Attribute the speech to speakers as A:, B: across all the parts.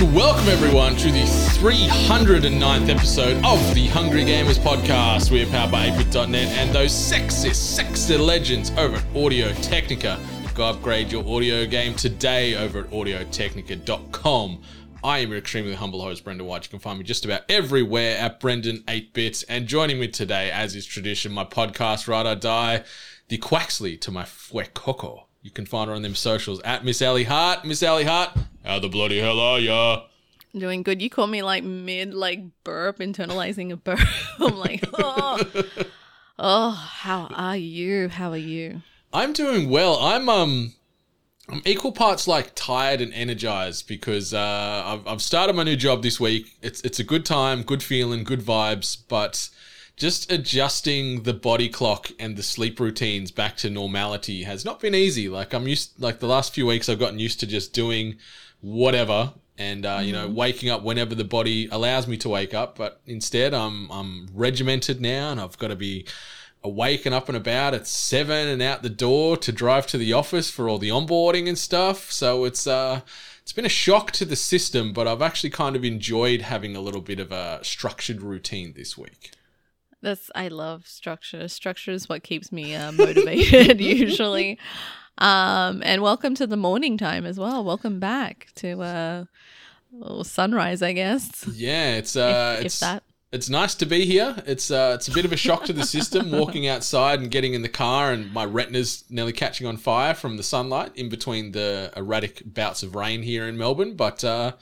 A: and welcome everyone to the 309th episode of the Hungry Gamers podcast. We are powered by 8bit.net and those sexy, sexy legends over at Audio Technica. Go upgrade your audio game today over at audiotechnica.com. I am your extremely humble host, Brendan White. You can find me just about everywhere at Brendan8bit. And joining me today, as is tradition, my podcast, Ride or Die, the Quaxley to my Fuecoco. You can find her on them socials at Miss Ellie Hart. Miss Ellie Hart, how the bloody hell are ya?
B: Doing good. You call me like mid like burp, internalizing a burp. I'm like, oh, oh, how are you? How are you?
A: I'm doing well. I'm um I'm equal parts like tired and energized because uh, I've, I've started my new job this week. It's it's a good time, good feeling, good vibes, but just adjusting the body clock and the sleep routines back to normality has not been easy. Like I'm used, like the last few weeks, I've gotten used to just doing whatever and uh, you know waking up whenever the body allows me to wake up. But instead, I'm I'm regimented now, and I've got to be awake and up and about at seven and out the door to drive to the office for all the onboarding and stuff. So it's uh it's been a shock to the system, but I've actually kind of enjoyed having a little bit of a structured routine this week.
B: That's I love structure. Structure is what keeps me uh, motivated usually. Um, and welcome to the morning time as well. Welcome back to uh, well, sunrise, I guess.
A: Yeah, it's uh,
B: if, if
A: it's
B: that.
A: it's nice to be here. It's uh, it's a bit of a shock to the system walking outside and getting in the car, and my retina's nearly catching on fire from the sunlight in between the erratic bouts of rain here in Melbourne. But uh,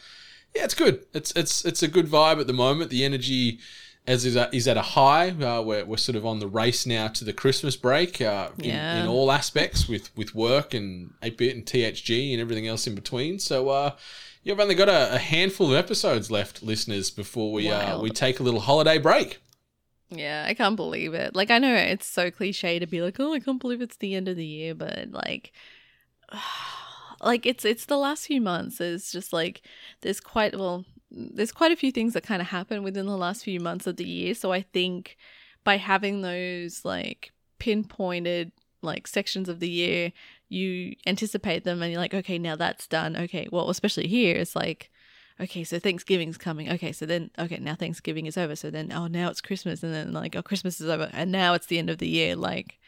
A: yeah, it's good. It's it's it's a good vibe at the moment. The energy as is, is at a high. Uh, we're, we're sort of on the race now to the Christmas break uh, in,
B: Yeah.
A: in all aspects with, with work and ATEBIT and THG and everything else in between. So uh, you've only got a, a handful of episodes left, listeners, before we uh, we take a little holiday break.
B: Yeah, I can't believe it. Like I know it's so cliche to be like, "Oh, I can't believe it's the end of the year," but like like it's it's the last few months. There's just like there's quite well there's quite a few things that kind of happen within the last few months of the year. So I think by having those like pinpointed like sections of the year, you anticipate them and you're like, okay, now that's done. Okay, well, especially here, it's like, okay, so Thanksgiving's coming. Okay, so then, okay, now Thanksgiving is over. So then, oh, now it's Christmas. And then, like, oh, Christmas is over. And now it's the end of the year. Like,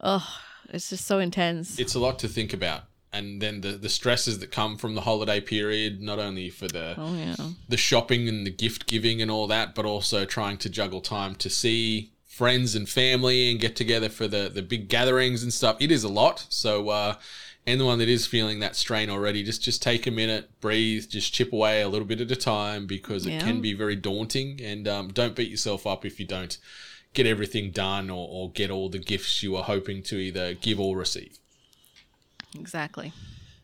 B: oh, it's just so intense.
A: It's a lot to think about. And then the, the stresses that come from the holiday period, not only for the
B: oh, yeah.
A: the shopping and the gift giving and all that, but also trying to juggle time to see friends and family and get together for the, the big gatherings and stuff. It is a lot. So, uh, anyone that is feeling that strain already, just just take a minute, breathe, just chip away a little bit at a time because it can be very daunting. And um, don't beat yourself up if you don't get everything done or, or get all the gifts you are hoping to either give or receive.
B: Exactly.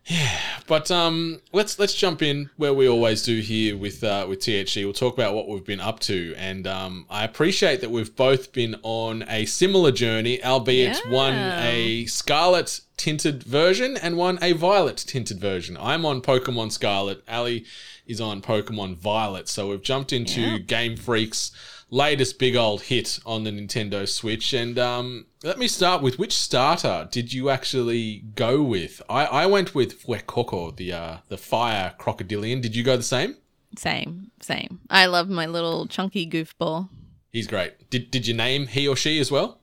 A: Yeah, but um, let's let's jump in where we always do here with uh, with THG. We'll talk about what we've been up to, and um, I appreciate that we've both been on a similar journey, albeit one a scarlet tinted version and one a violet tinted version. I'm on Pokemon Scarlet. Ally is on Pokemon Violet. So we've jumped into
B: Yeah.
A: Game Freak's latest big old hit on the Nintendo Switch. And um, let me start with which starter did you actually go with? I, I went with Fuecoco, the uh, the fire crocodilian. Did you go the same?
B: Same, same. I love my little chunky goofball.
A: He's great. Did did you name he or she as well?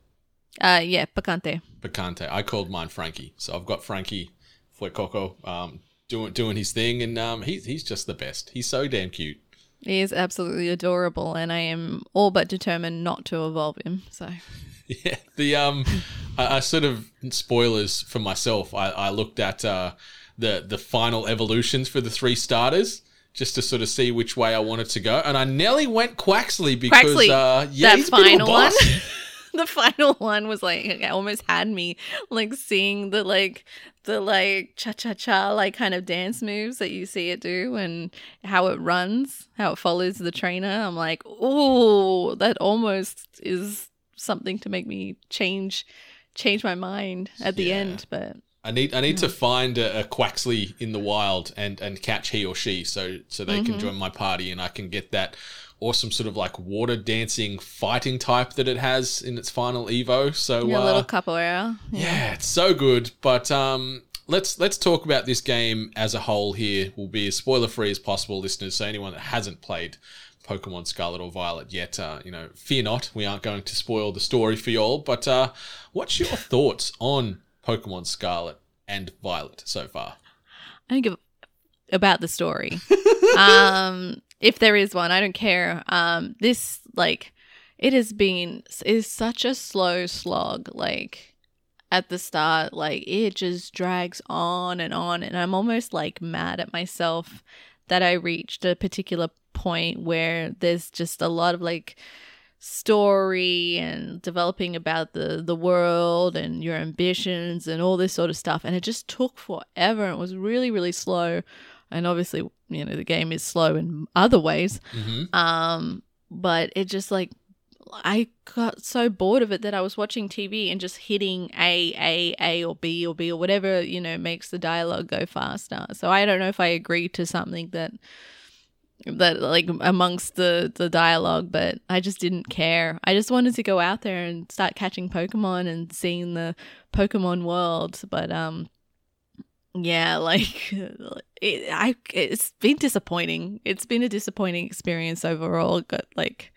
B: Uh, yeah, picante.
A: Picante. I called mine Frankie. So I've got Frankie Fuecoco um, doing doing his thing, and um, he's he's just the best. He's so damn cute.
B: He is absolutely adorable, and I am all but determined not to evolve him. So,
A: Yeah, the um, I, I sort of spoilers for myself. I, I looked at uh, the the final evolutions for the three starters just to sort of see which way I wanted to go, and I nearly went Quaxley because
B: Quaxley,
A: uh, yeah,
B: that
A: he's bit a
B: final one. the final one was like it almost had me like seeing the like the like cha cha cha like kind of dance moves that you see it do and how it runs, how it follows the trainer. I'm like, oh, that almost is something to make me change change my mind at the
A: Yeah.
B: end. But
A: I need I need to find a, a Quaxley in the wild and and catch he or she so so they can mm-hmm. join my party and I can get that awesome sort of like water dancing fighting type that it has in its final Evo. So
B: a
A: uh,
B: little capoeira.
A: yeah, it's so good. But um, let's let's talk about this game as a whole. Here we'll be as spoiler free as possible, listeners. So anyone that hasn't played Pokemon Scarlet or Violet yet, uh, you know, fear not. We aren't going to spoil the story for you all. But uh, what's your thoughts on Pokemon Scarlet and Violet so far?
B: I don't about the story. um, if there is one, I don't care. Um, this like it has been is such a slow slog. Like at the start, like it just drags on and on, and I'm almost like mad at myself that I reached a particular point where there's just a lot of like story and developing about the the world and your ambitions and all this sort of stuff and it just took forever it was really really slow and obviously you know the game is slow in other ways
A: Mm-hmm.
B: um but it just like I got so bored of it that I was watching TV and just hitting A, A, A, or B, or B, or whatever, you know, makes the dialogue go faster. So I don't know if I agree to something that that like amongst the the dialogue but i just didn't care i just wanted to go out there and start catching pokemon and seeing the pokemon world but um yeah like it, i it's been disappointing it's been a disappointing experience overall got like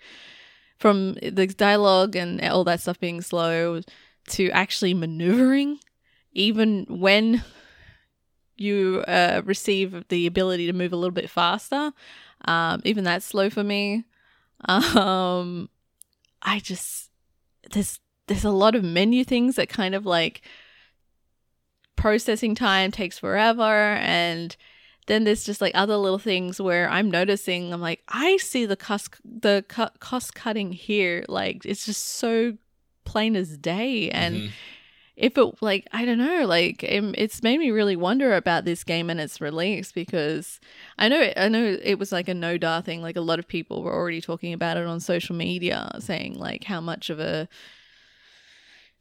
B: from the dialogue and all that stuff being slow to actually maneuvering even when you uh, receive the ability to move a little bit faster um, even that's slow for me. Um, I just there's there's a lot of menu things that kind of like processing time takes forever, and then there's just like other little things where I'm noticing. I'm like, I see the cost the cu- cost cutting here. Like it's just so plain as day, and
A: Mhm.
B: if it like i don't know like it, it's made me really wonder about this game and its release because i know i know it was like a no dar thing like a lot of people were already talking about it on social media saying like how much of a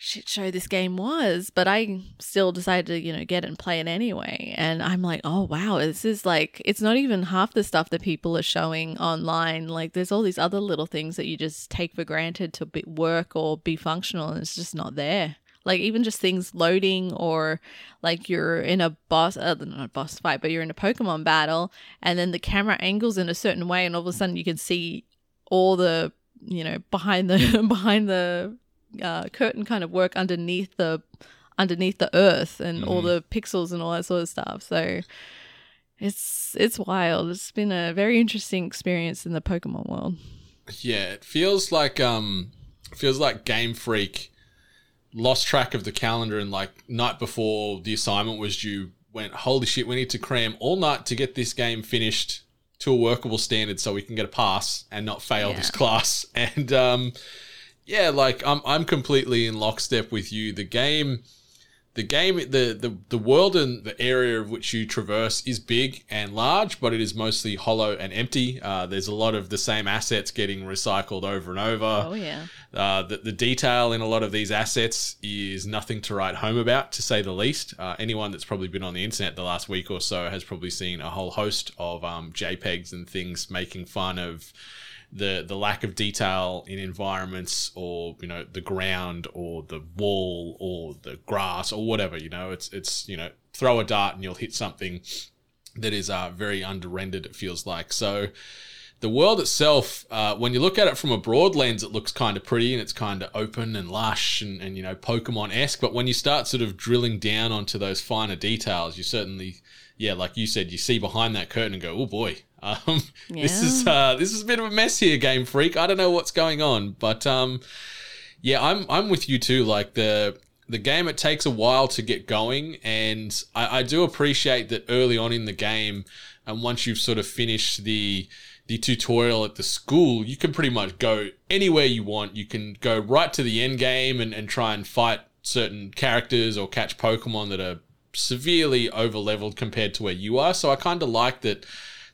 B: shit show this game was but i still decided to you know get and play it anyway. And i'm like oh wow this is like it's not even half the stuff that people are showing online. Like there's all these other little things that you just take for granted to be, work or be functional and it's just not there. Like even just things loading or like you're in a boss uh, not a boss fight but you're in a pokemon battle and then the camera angles in a certain way and all of a sudden you can see all the you know behind the behind the uh, curtain kind of work underneath the underneath the earth and all the pixels and all that sort of stuff. So it's it's wild. It's been a very interesting experience in the pokemon world.
A: Yeah, it feels like um feels like Game Freak lost track of the calendar and like night before the assignment was due went holy shit we need to cram all night to get this game finished to a workable standard so we can get a pass and not fail this class. And um yeah like I'm I'm completely in lockstep with you. The game the game the, the the world and the area of which you traverse is big and large but it is mostly hollow and empty. Uh, there's a lot of the same assets getting recycled over and over.
B: Oh yeah.
A: Uh, the, the detail in a lot of these assets is nothing to write home about, to say the least. Uh, anyone that's probably been on the internet the last week or so has probably seen a whole host of um, JPEGs and things making fun of the the lack of detail in environments or you know the ground or the wall or the grass or whatever. You know, it's it's you know throw a dart and you'll hit something that is uh, very under rendered. It feels like so the world itself, uh, when you look at it from a broad lens, it looks kind of pretty and it's kind of open and lush and, and you know, Pokemon esque. But when you start sort of drilling down onto those finer details, you certainly, yeah, like you said, you see behind that curtain and go, oh boy, um, this is uh, this is a bit of a mess here, Game Freak. I don't know what's going on, but um, yeah, I'm I'm with you too. Like the the game, it takes a while to get going, and I, I do appreciate that early on in the game, and once you've sort of finished the the tutorial at the school, you can pretty much go anywhere you want. You can go right to the end game and, and try and fight certain characters or catch Pokemon that are severely over leveled compared to where you are. So I kind of like that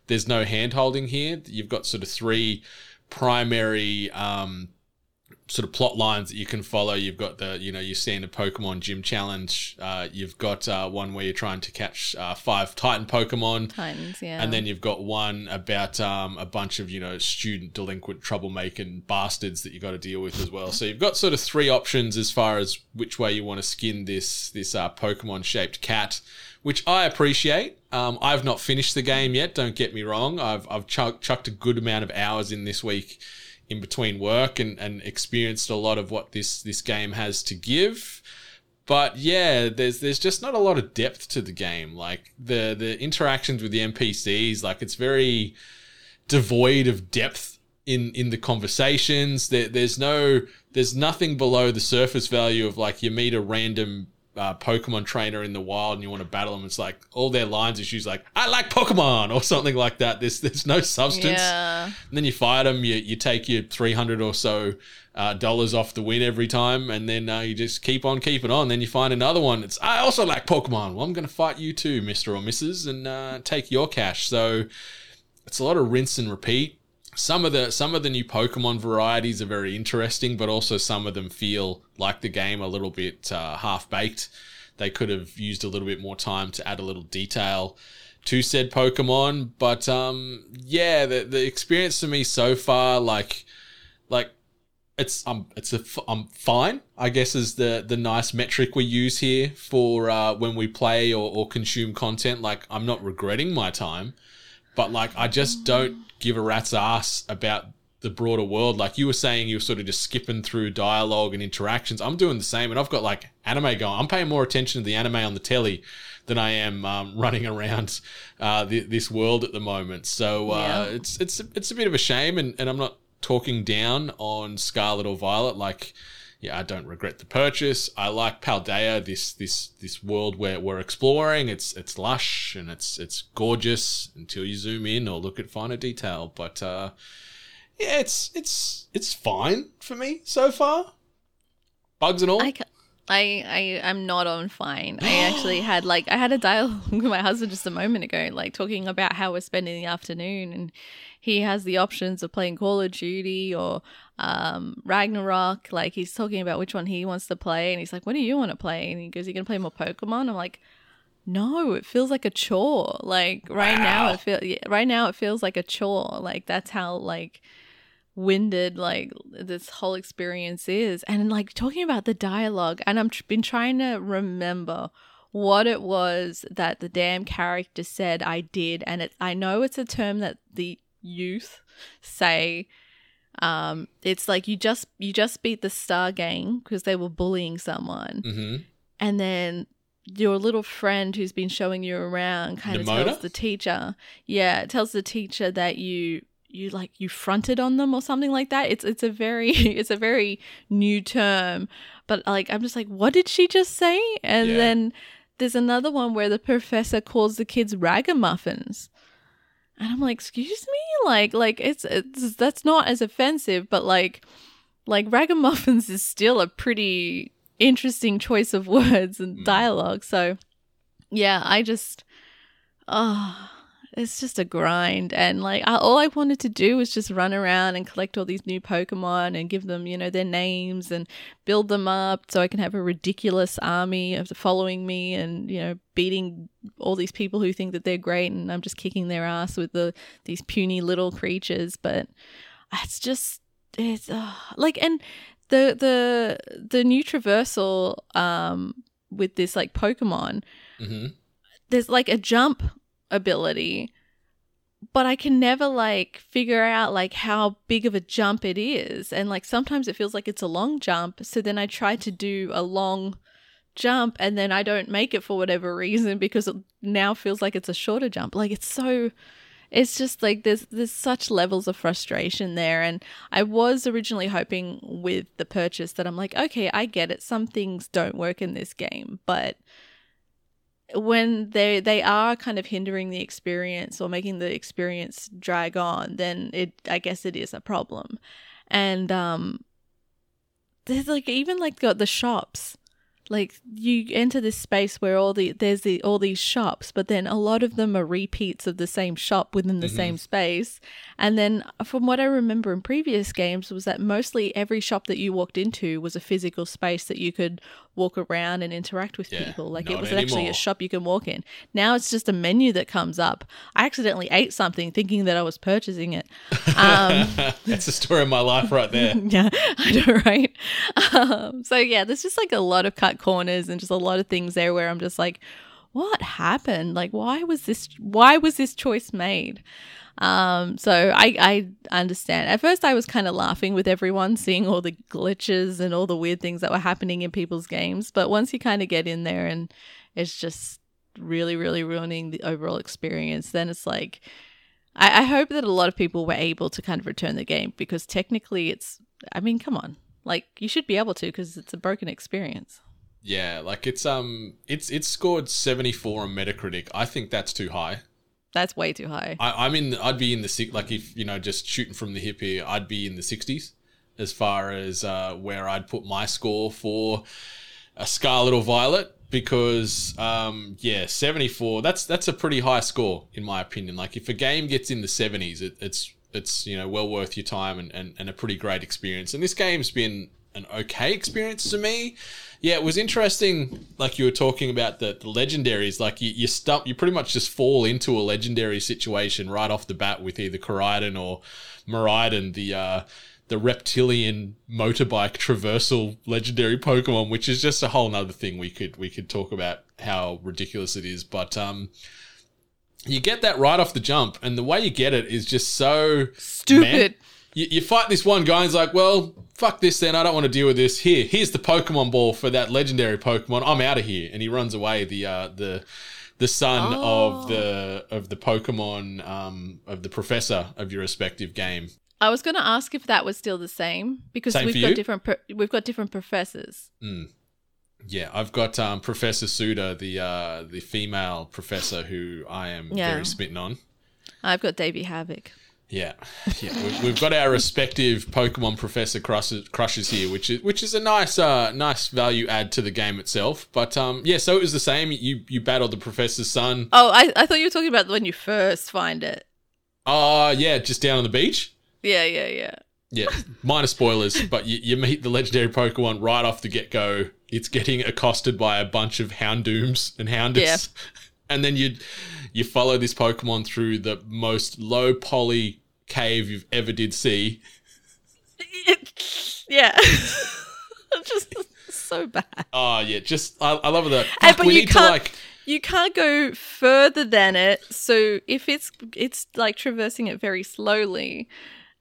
A: there's no hand holding here. You've got sort of three primary um, sort of plot lines that you can follow. You've got the, you know, your standard Pokemon gym challenge. Uh, you've got uh, one where you're trying to catch uh, five Titan Pokemon.
B: Titans, yeah.
A: And then you've got one about um, a bunch of, you know, student delinquent troublemaking bastards that you got to deal with as well. So you've got sort of three options as far as which way you want to skin this this uh, Pokemon shaped cat, which I appreciate. Um, I've not finished the game yet. Don't get me wrong. I've I've chuck, chucked a good amount of hours in this week in between work and, and experienced a lot of what this this game has to give. But yeah, there's there's just not a lot of depth to the game. Like the the interactions with the NPCs, like it's very devoid of depth in in the conversations. There, there's no there's nothing below the surface value of like you meet a random uh, Pokemon trainer in the wild and you want to battle them. It's like all their lines is usually like I like Pokemon or something like that. There's there's no substance.
B: Yeah.
A: And then you fight them. You you take your three hundred or so uh, dollars off the win every time, and then uh, you just keep on keeping on. Then you find another one. It's I also like Pokemon. Well, I'm going to fight you too, Mister or Mrs. and uh, take your cash. So it's a lot of rinse and repeat. Some of the some of the new Pokemon varieties are very interesting, but also some of them feel like the game a little bit uh, half baked. They could have used a little bit more time to add a little detail to said Pokemon. But um, yeah, the the experience for me so far, like like it's um it's a f- I'm fine. I guess is the the nice metric we use here for uh, when we play or, or consume content. Like I'm not regretting my time, but like I just don't give a rat's ass about the broader world. Like you were saying, you were sort of just skipping through dialogue and interactions. I'm doing the same, and I've got like anime going. I'm paying more attention to the anime on the telly than I am um, running around uh, the, this world at the moment. So uh,
B: Yeah.
A: it's it's it's a bit of a shame, and, and I'm not talking down on Scarlet or Violet. Like, yeah, I don't regret the purchase. I like Paldea, this this this world where we're exploring. It's it's lush and it's it's gorgeous until you zoom in or look at finer detail. But uh, yeah, it's it's it's fine for me so far. Bugs and all.
B: I, I, I, I'm not on fine. I actually had like I had a dialogue with my husband just a moment ago, like talking about how we're spending the afternoon, and he has the options of playing Call of Duty or um, Ragnarok. Like he's talking about which one he wants to play, and he's like, "What do you want to play?" And he goes, "You gonna play more Pokemon?" I'm like. No, it feels like a chore. Like right now, it feel yeah, right now it feels like a chore. Like that's how like winded like this whole experience is and like talking about the dialogue and i've tr- been trying to remember what it was that the damn character said i did and it i know it's a term that the youth say um it's like you just you just beat the star gang because they were bullying someone.
A: Mm-hmm.
B: and then your little friend who's been showing you around kind of tells the teacher yeah tells the teacher that you you like you fronted on them or something like that. It's it's a very it's a very new term but like i'm just like what did she just say? And
A: Yeah.
B: then there's another one where the professor calls the kids ragamuffins and i'm like excuse me? Like like it's it's that's not as offensive but like like ragamuffins is still a pretty interesting choice of words and mm. dialogue. So yeah i just oh it's just a grind and like I, all i wanted to do was just run around and collect all these new pokemon and give them you know their names and build them up so i can have a ridiculous army of following me and you know beating all these people who think that they're great and i'm just kicking their ass with the these puny little creatures but it's just it's uh, like and the the the new traversal um with this like pokemon
A: Mm-hmm.
B: there's like a jump ability but i can never like figure out like how big of a jump it is. And like sometimes it feels like it's a long jump so then i try to do a long jump and then i don't make it for whatever reason because it now feels like it's a shorter jump. Like it's so it's just like there's there's such levels of frustration there. And i was originally hoping with the purchase that i'm like okay i get it. Some things don't work in this game but when they they are kind of hindering the experience or making the experience drag on, then it I guess it is a problem. And um there's like even like got the shops. Like you enter this space where all the there's the all these shops, but then a lot of them are repeats of the same shop within the same space. And then from what I remember in previous games was that mostly every shop that you walked into was a physical space that you could walk around and interact with
A: Yeah,
B: people. Like it was actually a shop you can walk in. Now it's just a menu that comes up. I accidentally ate something thinking that I was purchasing it. Um,
A: That's the story of my life right there.
B: yeah, I know, right? Um, so yeah, there's just like a lot of cut corners and just a lot of things there where I'm just like, what happened? Like, why was this? Why was this choice made? Um, so I I understand. At first, I was kind of laughing with everyone seeing all the glitches and all the weird things that were happening in people's games. But once you kind of get in there and it's just really, really ruining the overall experience, then it's like. I, I hope that a lot of people were able to kind of return the game because technically it's I mean, come on. Like you should be able to because it's a broken experience.
A: Yeah, like it's um it's it's scored 74 on Metacritic. I think that's too high.
B: That's way too high.
A: I, I'm in. I'd be in the six. Like if you know, just shooting from the hip here, I'd be in the sixties as far as uh, where I'd put my score for a Scarlet or Violet because um, yeah, seventy four. That's that's a pretty high score in my opinion. Like if a game gets in the seventies, it, it's it's you know well worth your time and, and, and a pretty great experience. And this game's been an okay experience to me. Yeah, it was interesting. Like you were talking about the, the legendaries, like you, you stump, you pretty much just fall into a legendary situation right off the bat with either Koraidon or Miraidon, the uh, the reptilian motorbike traversal legendary Pokemon, which is just a whole nother thing we could we could talk about how ridiculous it is. But um, you get that right off the jump, and the way you get it is just so
B: Stupid.
A: you, you fight this one guy and he's like, well, fuck this then. I don't want to deal with this. Here, here's the Pokemon ball for that legendary Pokemon. I'm out of here. And he runs away. The uh, the the son of the of the Pokemon um, of the professor of your respective game.
B: I was going to ask if that was still the same because
A: Same
B: we've got different pro- we've got different professors.
A: Yeah, I've got um, Professor Sada, the uh, the female professor who I am
B: Yeah.
A: very smitten on.
B: I've got Davey Havok.
A: Yeah, yeah. We've, we've got our respective Pokemon Professor crushes, crushes here, which is which is a nice uh nice value add to the game itself. But um yeah, so it was the same. You you battled the Professor's son.
B: Oh, I, I thought you were talking about when you first find it.
A: Oh yeah, just down on the beach.
B: Yeah, yeah, yeah.
A: Yeah, minor spoilers, but you, you meet the legendary Pokemon right off the get go. It's getting accosted by a bunch of Houndooms and Houndours,
B: Yeah.
A: and then you you follow this Pokemon through the most low poly cave you've ever did see.
B: yeah. Just so bad.
A: Oh yeah, just I, I love that.
B: But
A: we
B: you
A: need to
B: can't-
A: like
B: You can't go further than it. So if it's it's like traversing it very slowly.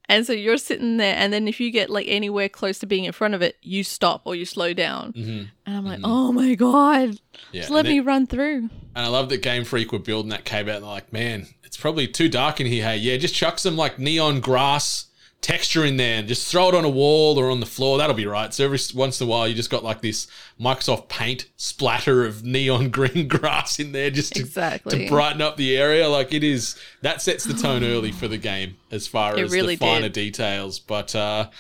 B: And so you're sitting there and then if you get like anywhere close to being in front of it, you stop or you slow down. And I'm like, "Oh my god.
A: Mm-hmm. yeah,
B: Just let
A: and
B: me run through."
A: And I love that Game Freak were building that cave out and they're like, man, it's probably too dark in here. Hey, yeah, just chuck some like neon grass texture in there and just throw it on a wall or on the floor. That'll be right. So every once in a while, you just got like this Microsoft Paint splatter of neon green grass in there just to,
B: Exactly.
A: to brighten up the area. Like it is, that sets the tone early for the game as far
B: It
A: as
B: really
A: the finer
B: did.
A: details. But, uh,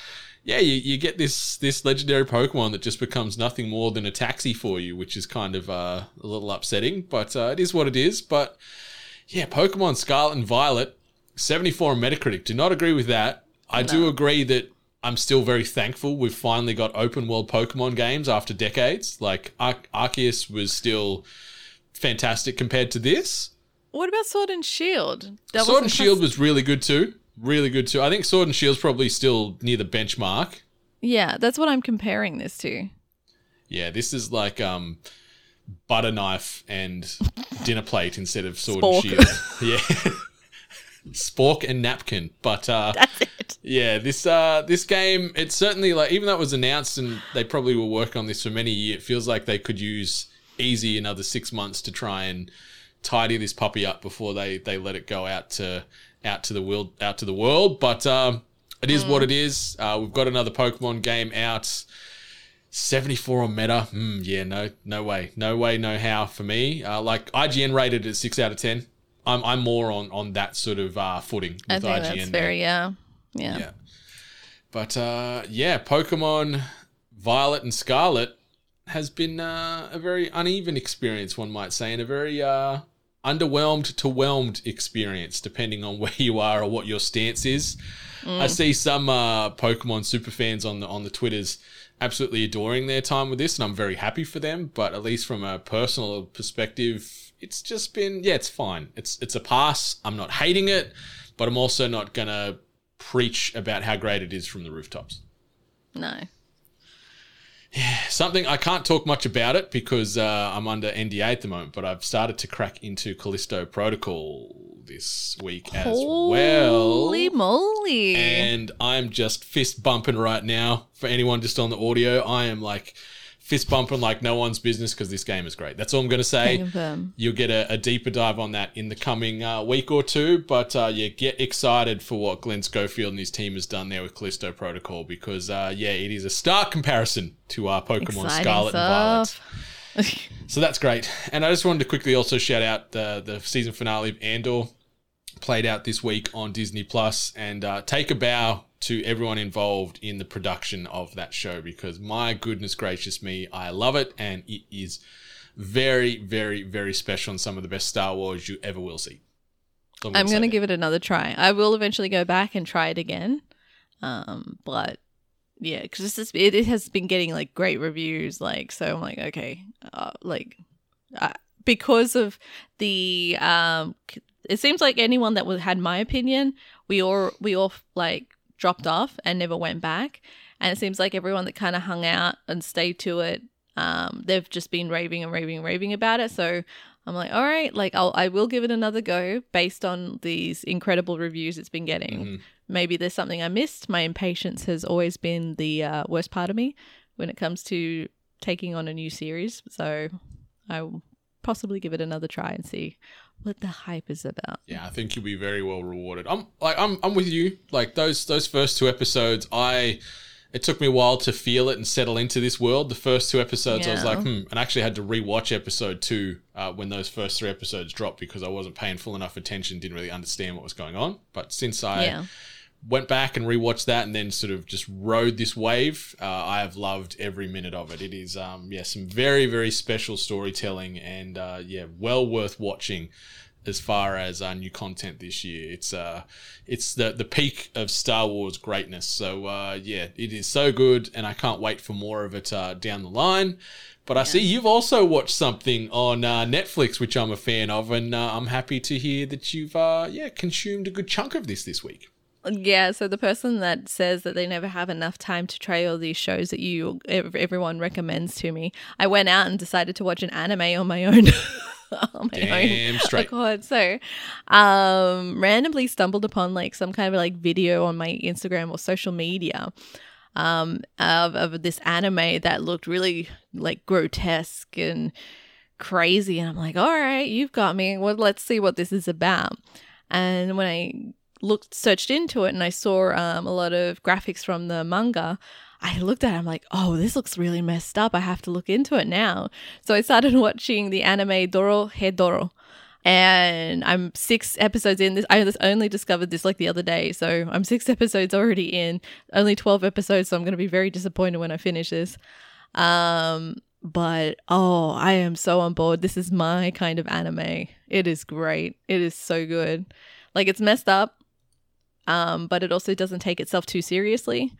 A: yeah, you, you get this this legendary Pokemon that just becomes nothing more than a taxi for you, which is kind of uh, a little upsetting, but uh, it is what it is. But yeah, Pokemon Scarlet and Violet, 74 on Metacritic. Do not agree with that. I do agree that I'm still very thankful we've finally got open world Pokemon games after decades. Like Ar- Arceus was still fantastic compared to this.
B: What about Sword and Shield? That
A: Sword and Shield was really good too. Really good too. I think Sword and Shield's probably still near the benchmark.
B: Yeah, that's what I'm comparing this to.
A: Yeah, this is like um butter knife and dinner plate instead of sword
B: Spork.
A: and shield. Yeah. Spork and napkin. But uh
B: That's it.
A: yeah, this uh this game it's certainly like even though it was announced and they probably were working on this for many years, it feels like they could use easy another 6 months to try and tidy this puppy up before they they let it go out to out to the world out to the world, but um it is what it is. Uh, we've got another Pokemon game out 74 on meta. Mm, yeah, no, no way, no way, no how for me. Uh, like IGN rated it six out of ten. I'm I'm more on on that sort of uh, footing with
B: I think
A: IGN.
B: that's
A: there.
B: very yeah, yeah.
A: yeah. But uh, yeah, Pokemon Violet and Scarlet has been uh, a very uneven experience, one might say, and a very uh, underwhelmed to whelmed experience, depending on where you are or what your stance is. I see some uh, Pokemon super fans on the on the Twitters absolutely adoring their time with this, and I'm very happy for them. But at least from a personal perspective, it's just been yeah, it's fine. It's it's a pass. I'm not hating it, but I'm also not gonna preach about how great it is from the rooftops.
B: No.
A: Yeah, something I can't talk much about it because uh, I'm under NDA at the moment, but I've started to crack into Callisto Protocol this week as well.
B: Holy moly!
A: And I'm just fist bumping right now. For anyone just on the audio, I am like fist bumping like no one's business because this game is great. That's all I'm going to say. You'll get a, a deeper dive on that in the coming uh, week or two. But uh, yeah, get excited for what Glenn Schofield and his team has done there with Callisto Protocol because uh, yeah, it is a stark comparison to our Pokemon
B: Exciting
A: Scarlet and Violet. So that's great. And I just wanted to quickly also shout out the the season finale of Andor played out this week on Disney Plus and uh, take a bow to everyone involved in the production of that show because my goodness gracious me, I love it and it is very, very, very special and some of the best Star Wars you ever will see.
B: I'm gonna give it another try. I will eventually go back and try it again. Um, but yeah, because it, it has been getting like great reviews. Like, so I'm like, okay, uh, like uh, because of the um, it seems like anyone that was, had my opinion, we all we all like dropped off and never went back. And it seems like everyone that kind of hung out and stayed to it, um, they've just been raving and raving and raving about it. So I'm like, all right, like I'll I will give it another go based on these incredible reviews it's been getting.
A: Mhm.
B: Maybe there's something I missed. My impatience has always been the uh, worst part of me when it comes to taking on a new series. So I will possibly give it another try and see what the hype is about.
A: Yeah, I think you'll be very well rewarded. I'm like I'm I'm with you. Like those those first two episodes, I it took me a while to feel it and settle into this world. The first two episodes, I was like, hmm, and I actually had to rewatch episode two uh, when those first three episodes dropped because I wasn't paying full enough attention, didn't really understand what was going on. But since I
B: yeah.
A: Went back and rewatched that and then sort of just rode this wave. Uh, I have loved every minute of it. It is, um, yeah, some very, very special storytelling and, uh, yeah, well worth watching as far as uh, new content this year. It's, uh, it's the, the peak of Star Wars greatness. So, uh, yeah, it is so good and I can't wait for more of it uh, down the line. But I see you've also watched something on uh, Netflix, which I'm a fan of, and uh, I'm happy to hear that you've, uh, yeah, consumed a good chunk of this this week.
B: Yeah, so the person that says that they never have enough time to try all these shows that you everyone recommends to me, I went out and decided to watch an anime on my own. on my
A: Damn
B: own
A: straight.
B: accord. So, um, randomly stumbled upon like some kind of like video on my Instagram or social media, um, of of this anime that looked really like grotesque and crazy, and I'm like, all right, you've got me. Well, let's see what this is about. And when I looked searched into it and I saw um, a lot of graphics from the manga, I looked at it. I'm like, oh, this looks really messed up. I have to look into it now. So I started watching the anime Dorohedoro. And I'm six episodes in. This I just only discovered this like the other day, so I'm six episodes already in. Only twelve episodes, so I'm going to be very disappointed when I finish this. Um, but oh, I am so on board. This is my kind of anime. It is great. It is so good. Like it's messed up, um, but it also doesn't take itself too seriously,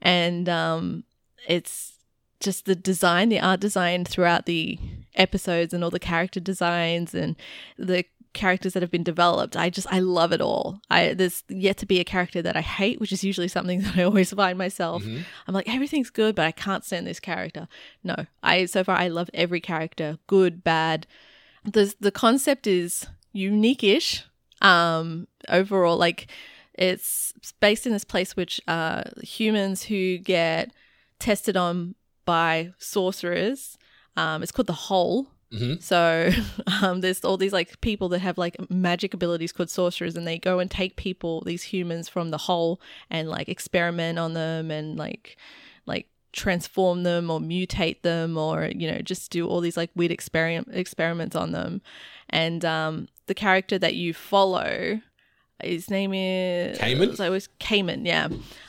B: and um, it's just the design, the art design throughout the episodes, and all the character designs and the characters that have been developed. I just I love it all. I there's yet to be a character that I hate, which is usually something that I always find myself. I'm like everything's good, but I can't stand this character. No, I so far I love every character, good, bad. The the concept is unique-ish. Um, overall, like it's based in this place which uh humans who get tested on by sorcerers. Um, it's called the Hole.
A: Mhm.
B: So um, there's all these like people that have like magic abilities called sorcerers, and they go and take people, these humans from the hole, and like experiment on them, and like like transform them or mutate them or you know just do all these like weird experiment experiments on them and um the character that you follow his name is
A: Caiman?
B: so it was Caiman yeah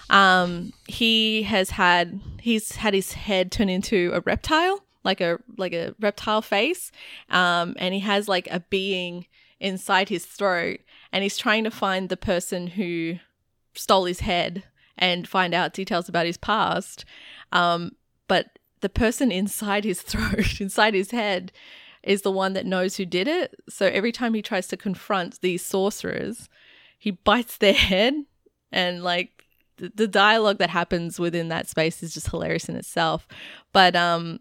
B: um he has had he's had his head turn into a reptile like a like a reptile face um and he has like a being inside his throat and he's trying to find the person who stole his head and find out details about his past. Um, but the person inside his throat, inside his head, is the one that knows who did it. So every time he tries to confront these sorcerers, he bites their head, and like the, the dialogue that happens within that space is just hilarious in itself. But um,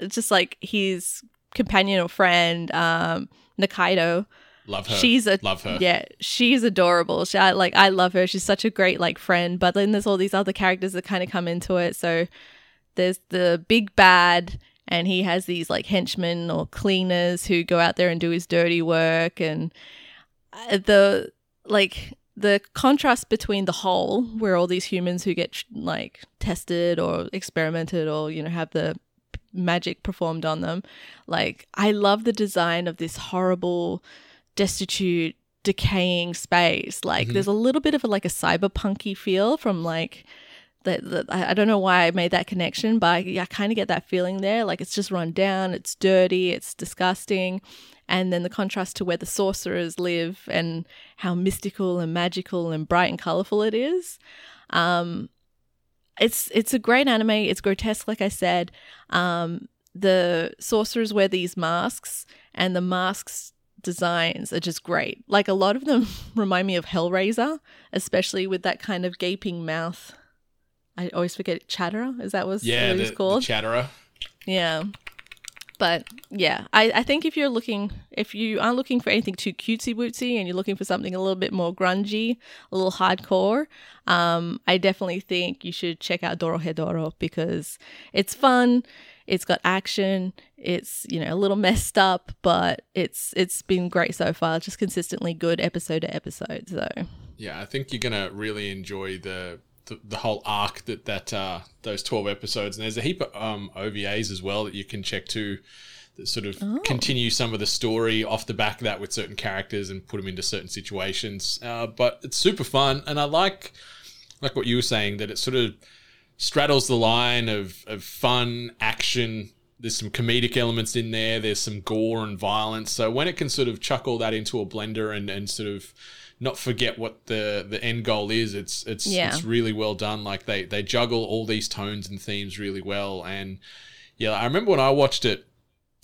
B: it's just like his companion or friend, um, Nikaido.
A: Love her.
B: She's a
A: love her.
B: Yeah, she's adorable. She I, like I love her. She's such a great like friend. But then there's all these other characters that kind of come into it. So there's the big bad, and he has these like henchmen or cleaners who go out there and do his dirty work, and uh, the like the contrast between the whole, where all these humans who get like tested or experimented or you know have the magic performed on them. Like I love the design of this horrible destitute decaying space. Like mm-hmm. there's a little bit of a, like a cyberpunky feel from like the, the I I don't know why I made that connection but I, I kind of get that feeling there. Like it's just run down it's dirty it's disgusting and then the contrast to where the sorcerers live and how mystical and magical and bright and colorful it is um it's it's a great anime it's grotesque like i said um the sorcerers wear these masks and the masks designs are just great. Like a lot of them remind me of Hellraiser, especially with that kind of gaping mouth. I always forget Chatterer. Is that what
A: Yeah,
B: what
A: the,
B: he's
A: the
B: called?
A: chatterer.
B: yeah. But yeah, I, I think if you're looking, if you aren't looking for anything too cutesy wootsy and you're looking for something a little bit more grungy, a little hardcore, um, I definitely think you should check out Dorohedoro because it's fun, it's got action, it's you know a little messed up, but it's it's been great so far. Just consistently good episode to episode. So
A: Yeah, I think you're gonna really enjoy the the, the whole arc that that uh, those twelve episodes, and there's a heap of um, OVAs as well that you can check too. That sort of continue some of the story off the back of that with certain characters and put them into certain situations. Uh, but it's super fun, and I like like what you were saying that it sort of straddles the line of, of fun action there's some comedic elements in there there's some gore and violence so when it can sort of chuck all that into a blender and, and sort of not forget what the the end goal is. It's it's
B: Yeah.
A: it's really well done. Like they they juggle all these tones and themes really well. And yeah i remember when i watched it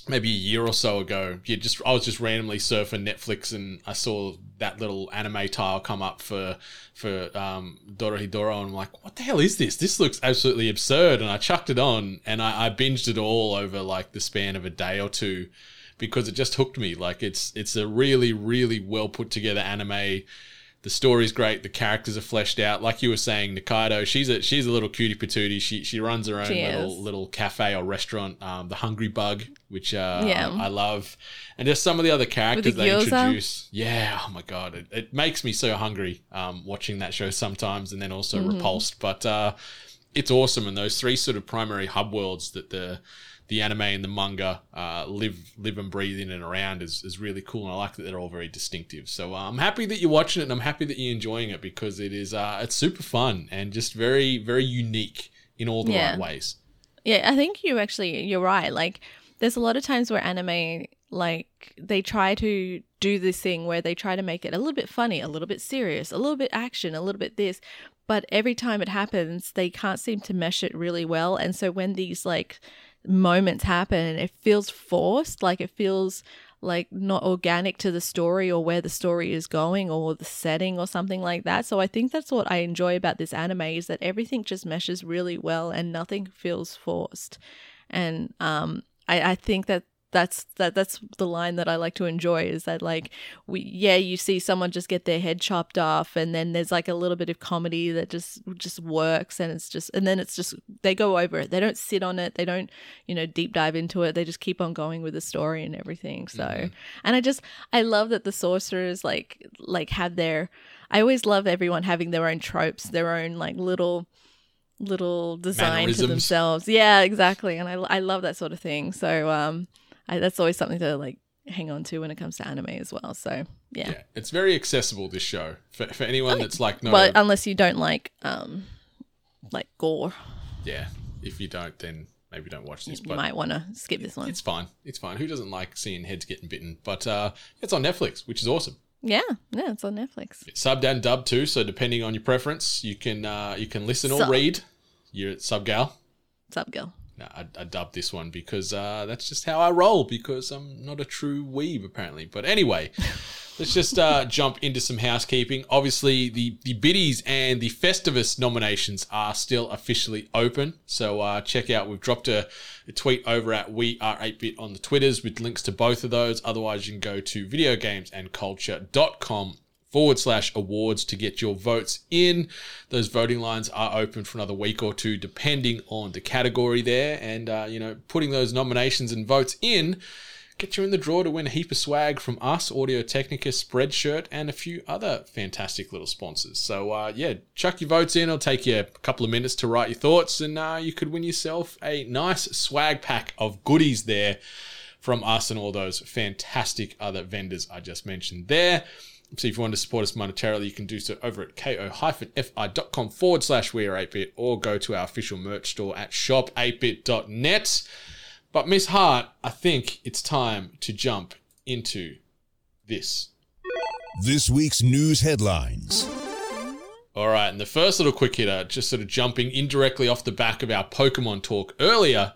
A: maybe a year or so ago, yeah, just I was just randomly surfing Netflix and I saw that little anime tile come up for for um, Dorohedoro, and I'm like, what the hell is this? This looks absolutely absurd, and I chucked it on and I, I binged it all over like the span of a day or two because it just hooked me. Like it's it's a really really well put together anime. The story's great. The characters are fleshed out. Like you were saying, Nikaido, she's a she's a little cutie patootie. She she runs her own
B: She
A: little
B: is.
A: little cafe or restaurant, um, the Hungry Bug, which uh,
B: Yeah.
A: I love, and just some of the other characters
B: the
A: they
B: gyoza?
A: introduce. Yeah, oh my god, it, it makes me so hungry um, watching that show sometimes, and then also
B: Mm-hmm.
A: repulsed. But uh, it's awesome, and those three sort of primary hub worlds that the the anime and the manga uh, live live and breathe in and around is, is really cool, and I like that they're all very distinctive. So uh, I'm happy that you're watching it, and I'm happy that you're enjoying it because it is uh, it's super fun and just very very unique in all the
B: Yeah.
A: right ways.
B: Yeah, I think you actually you're right. Like there's a lot of times where anime like they try to do this thing where they try to make it a little bit funny, a little bit serious, a little bit action, a little bit this, but every time it happens, they can't seem to mesh it really well. And so when these like moments happen, it feels forced, like it feels like not organic to the story or where the story is going or the setting or something like that. So I think that's what I enjoy about this anime is that everything just meshes really well and nothing feels forced. And um I, I think that that's that that's the line that I like to enjoy is that like we yeah you see someone just get their head chopped off and then there's like a little bit of comedy that just just works and it's just and then it's just they go over it they don't sit on it they don't you know deep dive into it they just keep on going with the story and everything so and I just I love that the sorcerers like like have their I always love everyone having their own tropes their own like little little design to themselves. Yeah, exactly. And I, I love that sort of thing. So um, I, that's always something to like hang on to when it comes to anime as well. So yeah.
A: Yeah, it's very accessible. This show for, for anyone that's like not.
B: well, unless you don't like um, like gore,
A: yeah, if you don't, then maybe don't watch this.
B: you
A: But
B: might want to skip this one.
A: it's fine. It's fine. Who doesn't like seeing heads getting bitten? But uh, it's on Netflix, which is awesome.
B: Yeah, yeah, it's on Netflix.
A: Subbed and dubbed too. So depending on your preference, you can uh, you can listen or read. You're sub gal.
B: What's up, girl?
A: No, I, I dubbed this one because uh, that's just how I roll. Because I'm not a true weeb apparently. But anyway, let's just uh, jump into some housekeeping. Obviously, the the Bitties and the Festivus nominations are still officially open. So uh, check out. We've dropped a, a tweet over at We Are ATEBIT on the Twitters with links to both of those. Otherwise, you can go to videogamesandculture.com forward slash awards to get your votes in. Those voting lines are open for another week or two, depending on the category there. And, uh, you know, putting those nominations and votes in get you in the draw to win a heap of swag from us, Audio Technica, Spreadshirt, and a few other fantastic little sponsors. So, uh, yeah, chuck your votes in. It'll take you a couple of minutes to write your thoughts, and uh, you could win yourself a nice swag pack of goodies there from us and all those fantastic other vendors I just mentioned there. So if you want to support us monetarily, you can do so over at ko-fi.com forward slash we are ATEBIT or go to our official merch store at shop8bit.net. But Miss Hart, I think it's time to jump into this.
C: This week's news headlines.
A: All right, and the first little quick hitter, just sort of jumping indirectly off the back of our Pokemon talk earlier.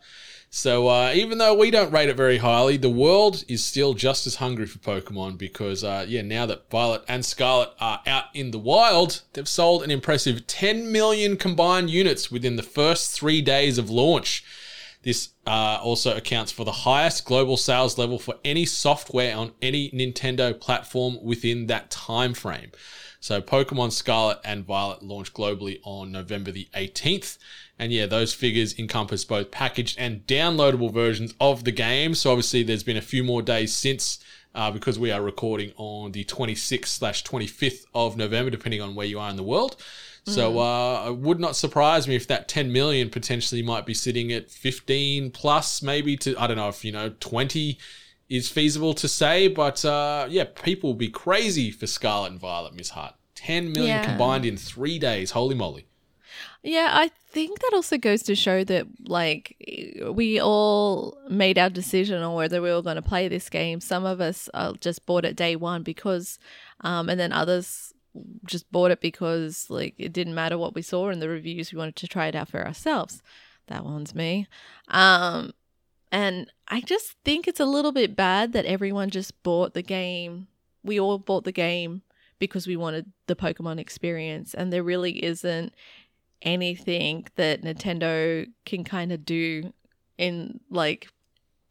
A: So, uh, even though we don't rate it very highly, the world is still just as hungry for Pokemon because, uh, yeah, now that Violet and Scarlet are out in the wild, they've sold an impressive 10 million combined units within the first three days of launch. This uh, also accounts for the highest global sales level for any software on any Nintendo platform within that time frame. So Pokemon Scarlet and Violet launched globally on November the 18th. And yeah, those figures encompass both packaged and downloadable versions of the game. So obviously there's been a few more days since uh, because we are recording on the 26th slash 25th of November, depending on where you are in the world. So uh, it would not surprise me if that 10 million potentially might be sitting at 15 plus, maybe to I don't know if you know 20 is feasible to say, but uh, yeah, people will be crazy for Scarlet and Violet, Miss Hart. 10 million
B: Yeah.
A: combined in three days. Holy moly!
B: Yeah, I think that also goes to show that like we all made our decision on whether we were going to play this game. Some of us uh, just bought it day one because, um, and then others just bought it because like it didn't matter what we saw in the reviews. We wanted to try it out for ourselves. That one's me. Um, and I just think it's a little bit bad that everyone just bought the game. We all bought the game because we wanted the Pokemon experience, and there really isn't anything that Nintendo can kind of do in like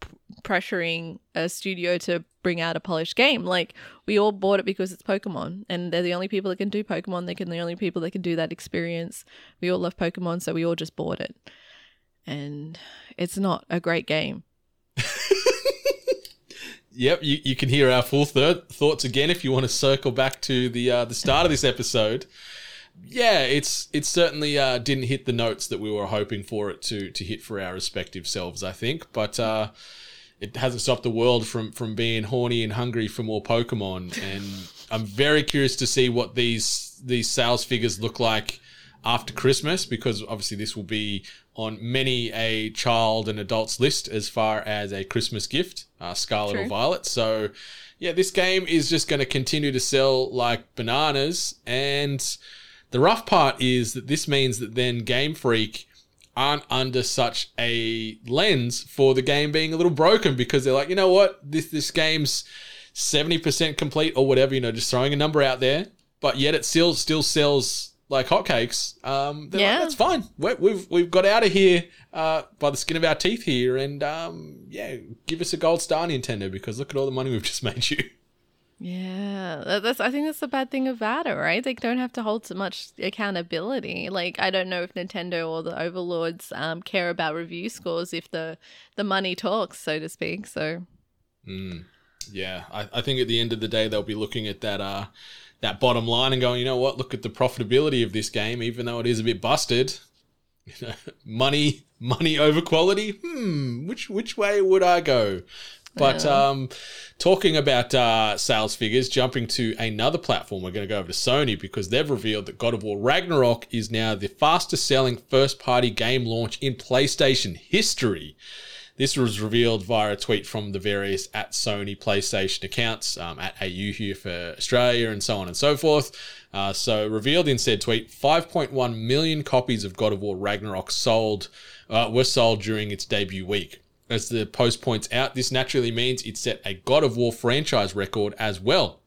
B: p- pressuring a studio to bring out a polished game. Like we all bought it because it's Pokemon and they're the only people that can do Pokemon. They can the only people that can do that experience. We all love Pokemon, so we all just bought it. And it's not a great game.
A: Yep, you, you can hear our full third thoughts again if you want to circle back to the uh, the start of this episode. Yeah, it's it certainly uh, didn't hit the notes that we were hoping for it to to hit for our respective selves. I think, but uh, it hasn't stopped the world from from being horny and hungry for more Pokemon. And I'm very curious to see what these these sales figures look like after Christmas, because obviously this will be on many a child and adult's list as far as a Christmas gift, uh, Scarlet or Violet. So, yeah, this game is just going to continue to sell like bananas. And the rough part is that this means that then Game Freak aren't under such a lens for the game being a little broken because they're like, you know what, this this game's seventy percent complete or whatever, you know, just throwing a number out there, but yet it still still sells like hotcakes. Um, they're like,
B: Yeah.
A: that's fine. We're, we've we've got out of here uh, by the skin of our teeth here, and um, yeah, give us a gold star, Nintendo, because look at all the money we've just made you.
B: Yeah, that's. I think that's the bad thing about it, right? They don't have to hold so much accountability. Like, I don't know if Nintendo or the overlords um, care about review scores if the the money talks, so to speak. So
A: Yeah, I, I think at the end of the day they'll be looking at that uh that bottom line and going, you know what, look at the profitability of this game, even though it is a bit busted. money money over quality. Hmm, which which way would I go? But um, talking about uh, sales figures, jumping to another platform, we're going to go over to Sony because they've revealed that God of War Ragnarok is now the fastest selling first party game launch in PlayStation history. This was revealed via a tweet from the various at Sony PlayStation accounts, um, at AU here for Australia, and so on and so forth. Uh, so, revealed in said tweet, 5.1 million copies of God of War Ragnarok sold uh, were sold during its debut week. As the post points out, this naturally means it set a God of War franchise record as well.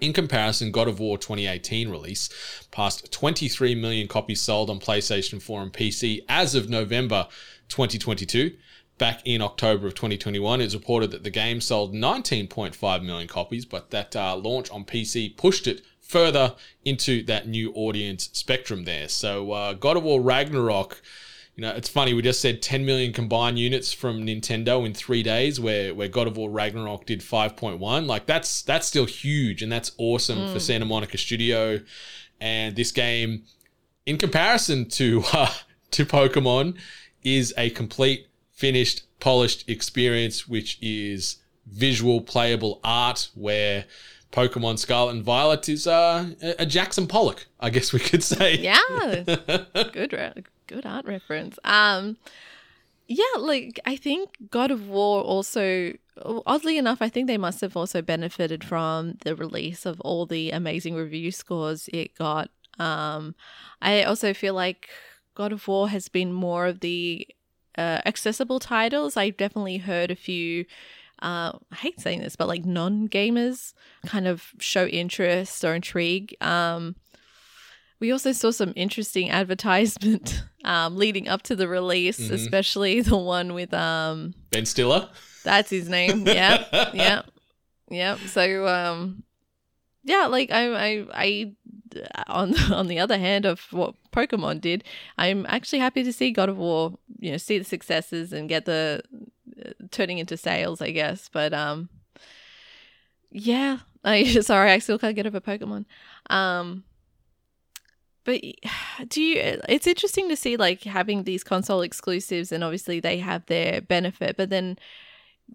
A: In comparison, God of War 2018 release passed 23 million copies sold on PlayStation 4 and PC as of November 2022. Back in October of 2021, it's reported that the game sold 19.5 million copies, but that uh, launch on PC pushed it further into that new audience spectrum there. So, uh, God of War Ragnarok you know, it's funny. We just said 10 million combined units from Nintendo in three days, where where God of War Ragnarok did 5.1. Like that's that's still huge, and that's awesome for Santa Monica Studio. And this game, in comparison to uh, to Pokemon, is a complete, finished, polished experience, which is visual, playable art, where Pokemon Scarlet and Violet is uh, a Jackson Pollock, I guess we could say.
B: Yeah, good, good art reference. Um, yeah, like I think God of War also, oddly enough, I think they must have also benefited from the release of all the amazing review scores it got. Um, I also feel like God of War has been more of the uh, accessible titles. I've definitely heard a few. Uh, I hate saying this, but like non gamers kind of show interest or intrigue. Um, we also saw some interesting advertisement um, leading up to the release, especially the one with um,
A: Ben Stiller.
B: that's his name. Yeah, yeah, yeah. So, um, yeah, like I, I, I, on on the other hand of what Pokemon did, I'm actually happy to see God of War, you know, see the successes and get the uh, turning into sales, I guess. But um, yeah, I sorry, I still can't get over Pokemon. Um, but do you? It's interesting to see like having these console exclusives, and obviously they have their benefit, but then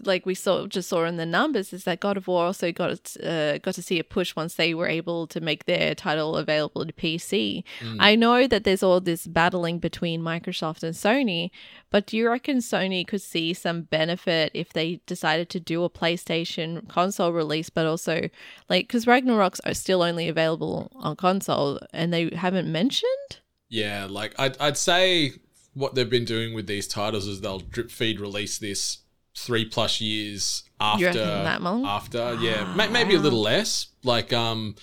B: like we saw just saw in the numbers is that God of War also got uh, got to see a push once they were able to make their title available to PC. I know that there's all this battling between Microsoft and Sony, but do you reckon Sony could see some benefit if they decided to do a PlayStation console release, but also like because Ragnarok's are still only available on console and they haven't mentioned?
A: Yeah, like I'd, I'd say what they've been doing with these titles is they'll drip feed release this three plus years after
B: reckon that long?
A: after yeah. May, maybe a little less. Like um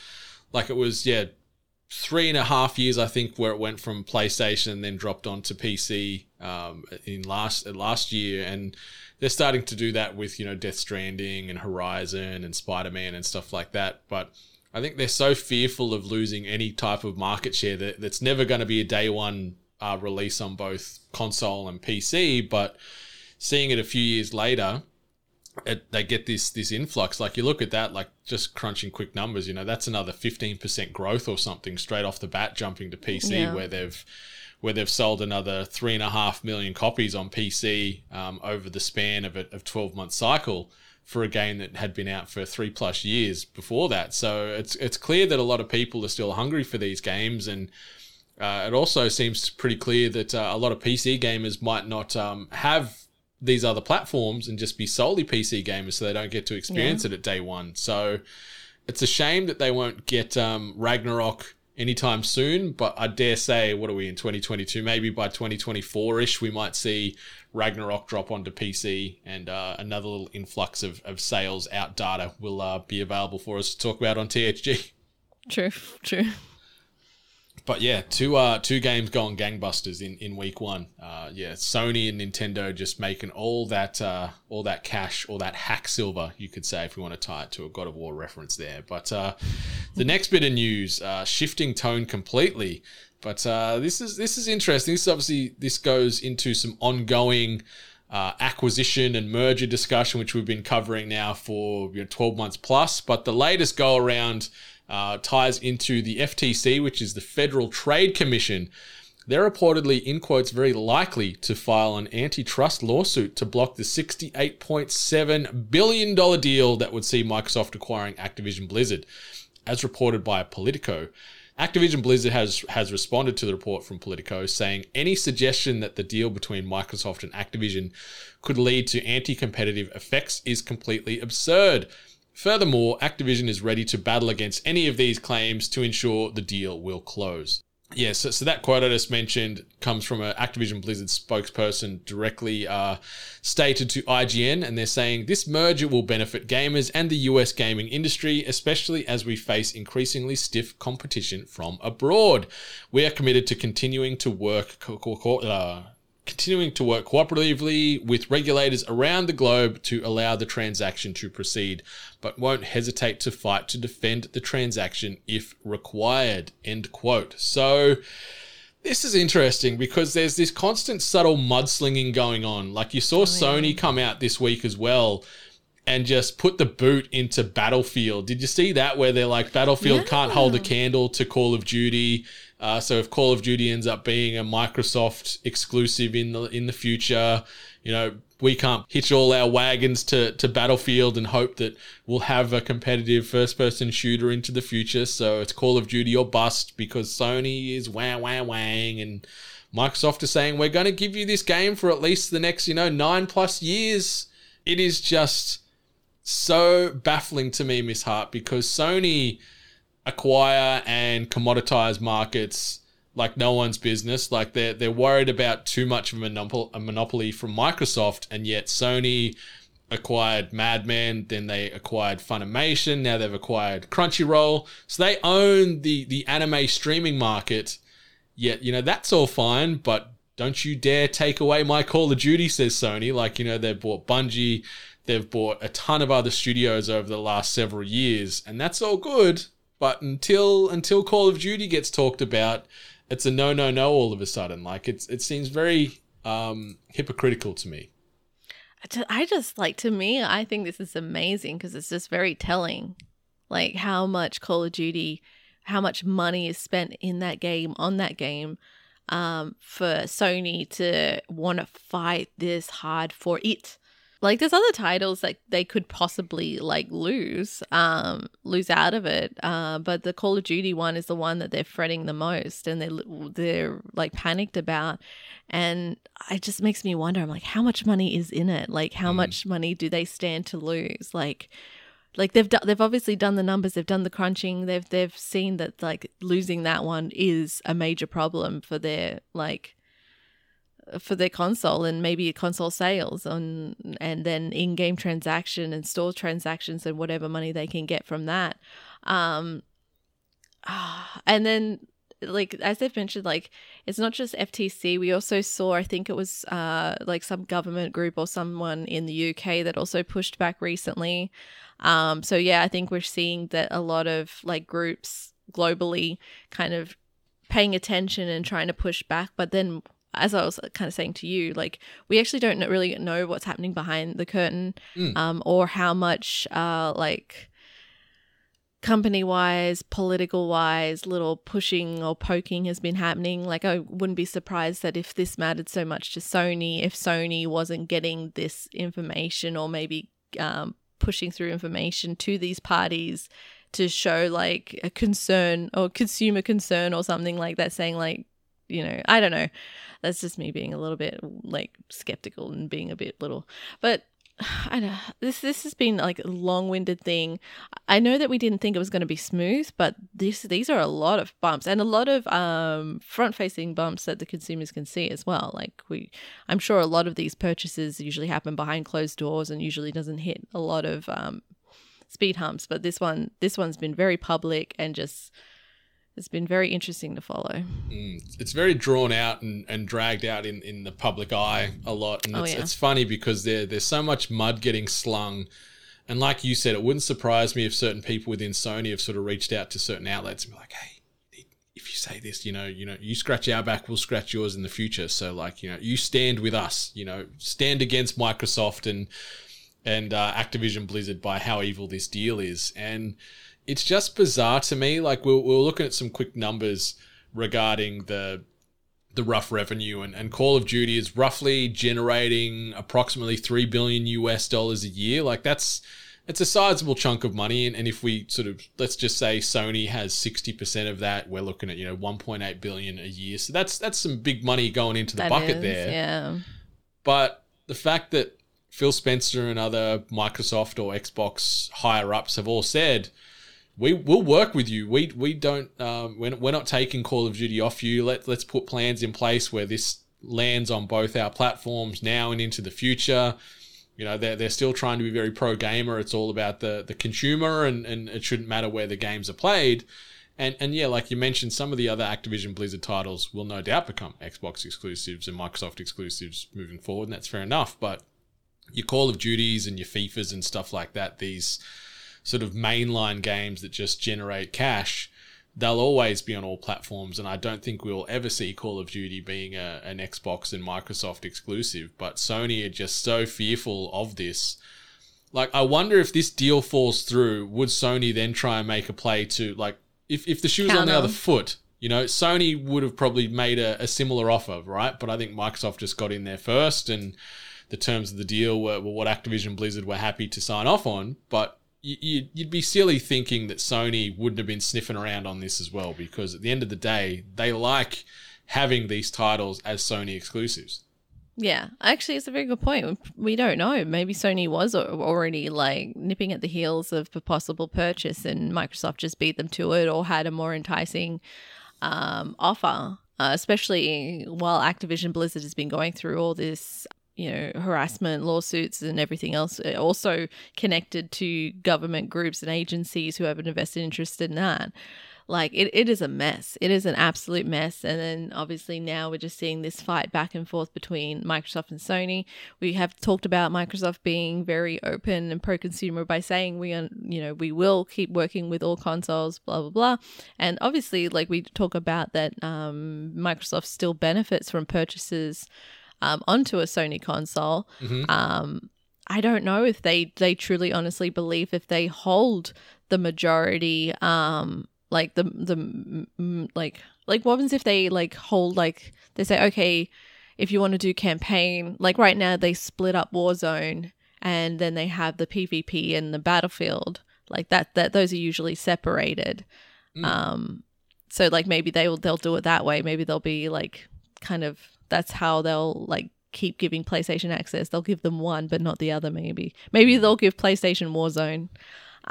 A: like it was yeah three and a half years I think where it went from PlayStation and then dropped onto PC um in last last year. And they're starting to do that with you know Death Stranding and Horizon and Spider Man and stuff like that. But I think they're so fearful of losing any type of market share that that's never going to be a day one uh, release on both console and PC. But seeing it a few years later, it, they get this this influx. Like you look at that, like just crunching quick numbers. You know, that's another fifteen percent growth or something straight off the bat, jumping to PC,
B: Yeah.
A: where they've where they've sold another three and a half million copies on PC um, over the span of a of twelve month cycle for a game that had been out for three plus years before that. So it's it's clear that a lot of people are still hungry for these games, and uh, it also seems pretty clear that uh, a lot of PC gamers might not um, have these other platforms and just be solely PC gamers, so they don't get to experience it at day one. So it's a shame that they won't get um, Ragnarok anytime soon. But I dare say, what are we in 2022? Maybe by 2024 ish, we might see Ragnarok drop onto PC and uh, another little influx of, of sales out data will uh, be available for us to talk about on THG.
B: True, true.
A: But yeah, two uh two games going gangbusters in, in week one. Uh yeah, Sony and Nintendo just making all that uh all that cash, all that hack silver, you could say if we want to tie it to a God of War reference there. But uh the next bit of news, uh shifting tone completely. But uh this is this is interesting. This is obviously this goes into some ongoing uh, acquisition and merger discussion, which we've been covering now for you know, 12 months plus. But the latest go around uh, ties into the FTC, which is the Federal Trade Commission, they're reportedly, in quotes, very likely to file an antitrust lawsuit to block the $68.7 billion deal that would see Microsoft acquiring Activision Blizzard. As reported by Politico, Activision Blizzard has has responded to the report from Politico saying any suggestion that the deal between Microsoft and Activision could lead to anti-competitive effects is completely absurd. Furthermore, Activision is ready to battle against any of these claims to ensure the deal will close. Yeah, so, so that quote I just mentioned comes from an Activision Blizzard spokesperson directly uh, stated to IGN, and they're saying this merger will benefit gamers and the US gaming industry, especially as we face increasingly stiff competition from abroad. We are committed to continuing to work co- co- co- uh, continuing to work cooperatively with regulators around the globe to allow the transaction to proceed, but won't hesitate to fight to defend the transaction if required. End quote. So this is interesting because there's this constant subtle mudslinging going on. Like you saw oh, Sony come out this week as well and just put the boot into Battlefield. Did you see that where they're like Battlefield can't hold a candle to Call of Duty? Uh, so if Call of Duty ends up being a Microsoft exclusive in the in the future, you know we can't hitch all our wagons to, to Battlefield and hope that we'll have a competitive first person shooter into the future. So it's Call of Duty or bust because Sony is wah wah wang and Microsoft is saying we're going to give you this game for at least the next you know nine plus years. It is just so baffling to me, Miss Hart, because Sony acquire and commoditize markets like no one's business. Like they're they're worried about too much of a monopoly, a monopoly from Microsoft, and yet Sony acquired Madman, then they acquired Funimation, now they've acquired Crunchyroll. So they own the the anime streaming market. Yet, you know, that's all fine, but don't you dare take away my Call of Duty, says Sony. Like, you know, they've bought Bungie, they've bought a ton of other studios over the last several years, and that's all good. But until until Call of Duty gets talked about, it's a no no no all of a sudden. Like it's it seems very um hypocritical to me.
B: I ju- I just like to me, I think this is amazing because it's just very telling, like how much Call of Duty, how much money is spent in that game on that game, um, for Sony to want to fight this hard for it. Like there's other titles that they could possibly like lose, um, lose out of it. Uh, but the Call of Duty one is the one that they're fretting the most, and they they're like panicked about. And it just makes me wonder. I'm like, how much money is in it? Like, how much money do they stand to lose? Like, like they've done, they've obviously done the numbers, they've done the crunching, they've they've seen that like losing that one is a major problem for their like for their console and maybe console sales on and then in-game transaction and store transactions and whatever money they can get from that. Um and then like as they've mentioned like it's not just ftc we also saw i think it was uh like some government group or someone in the uk that also pushed back recently. Um so yeah i think we're seeing that a lot of like groups globally kind of paying attention and trying to push back but then as I was kind of saying to you, like we actually don't really know what's happening behind the curtain, um, or how much, uh, like company wise, political wise, little pushing or poking has been happening. Like I wouldn't be surprised that if this mattered so much to Sony, if Sony wasn't getting this information or maybe um, pushing through information to these parties to show like a concern or consumer concern or something like that, saying like you know, I don't know. That's just me being a little bit like skeptical and being a bit little. But I know this this has been like a long-winded thing. I know that we didn't think it was going to be smooth, but this these are a lot of bumps and a lot of um front-facing bumps that the consumers can see as well. Like we I'm sure a lot of these purchases usually happen behind closed doors and usually doesn't hit a lot of um speed humps, but this one this one's been very public and just it's been very interesting to follow.
A: It's very drawn out and, and dragged out in, in the public eye a lot. And
B: Oh,
A: it's,
B: yeah.
A: it's funny because there there's so much mud getting slung. And like you said, it wouldn't surprise me if certain people within Sony have sort of reached out to certain outlets and be like, hey, if you say this, you know, you know, you scratch our back, we'll scratch yours in the future. So like, you know, you stand with us, you know, stand against Microsoft and and uh, Activision Blizzard by how evil this deal is. And it's just bizarre to me. Like we we're, we we're looking at some quick numbers regarding the the rough revenue, and, and Call of Duty is roughly generating approximately three billion US dollars a year. Like that's it's a sizable chunk of money, and, and if we sort of let's just say Sony has sixty percent of that, we're looking at you know one point eight billion a year. So that's that's some big money going into the
B: That
A: bucket
B: is,
A: there.
B: Yeah.
A: But the fact that Phil Spencer and other Microsoft or Xbox higher ups have all said, we will work with you. We we don't um, we're, we're not taking Call of Duty off you. Let let's put plans in place where this lands on both our platforms now and into the future. You know, they're, they're still trying to be very pro gamer. It's all about the, the consumer and, and it shouldn't matter where the games are played. And and yeah, like you mentioned, some of the other Activision Blizzard titles will no doubt become Xbox exclusives and Microsoft exclusives moving forward, and that's fair enough. But your Call of Duties and your FIFAs and stuff like that, these sort of mainline games that just generate cash, they'll always be on all platforms. And I don't think we'll ever see Call of Duty being a, an Xbox and Microsoft exclusive. But Sony are just so fearful of this. Like, I wonder if this deal falls through, would Sony then try and make a play to, like, if, if the shoe was on the other foot, you know, Sony would have probably made a, a similar offer, right? But I think Microsoft just got in there first and the terms of the deal were, were what Activision Blizzard were happy to sign off on. But you, you'd be silly thinking that Sony wouldn't have been sniffing around on this as well, because at the end of the day, they like having these titles as Sony exclusives.
B: Yeah, actually, it's a very good point. We don't know. Maybe Sony was already like nipping at the heels of a possible purchase, and Microsoft just beat them to it, or had a more enticing um, offer. Uh, especially while Activision Blizzard has been going through all this, you know, harassment lawsuits and everything else, uh, also connected to government groups and agencies who have an invested interest in that. Like it, it is a mess. It is an absolute mess. And then obviously now we're just seeing this fight back and forth between microsoft and sony. We have talked about microsoft being very open and pro-consumer by saying we are you know we will keep working with all consoles blah blah blah. And obviously like we talk about that um, microsoft still benefits from purchases um, onto a sony console. Um, I don't know if they they truly honestly believe if they hold the majority um like the the mm, mm, like like what happens if they like hold like they say okay if you want to do campaign like right now they split up Warzone and then they have the PvP and the battlefield. Like that that those are usually separated. Um so like maybe they will they'll do it that way. Maybe they'll be like kind of that's how they'll like keep giving PlayStation access. They'll give them one but not the other maybe. Maybe they'll give PlayStation Warzone.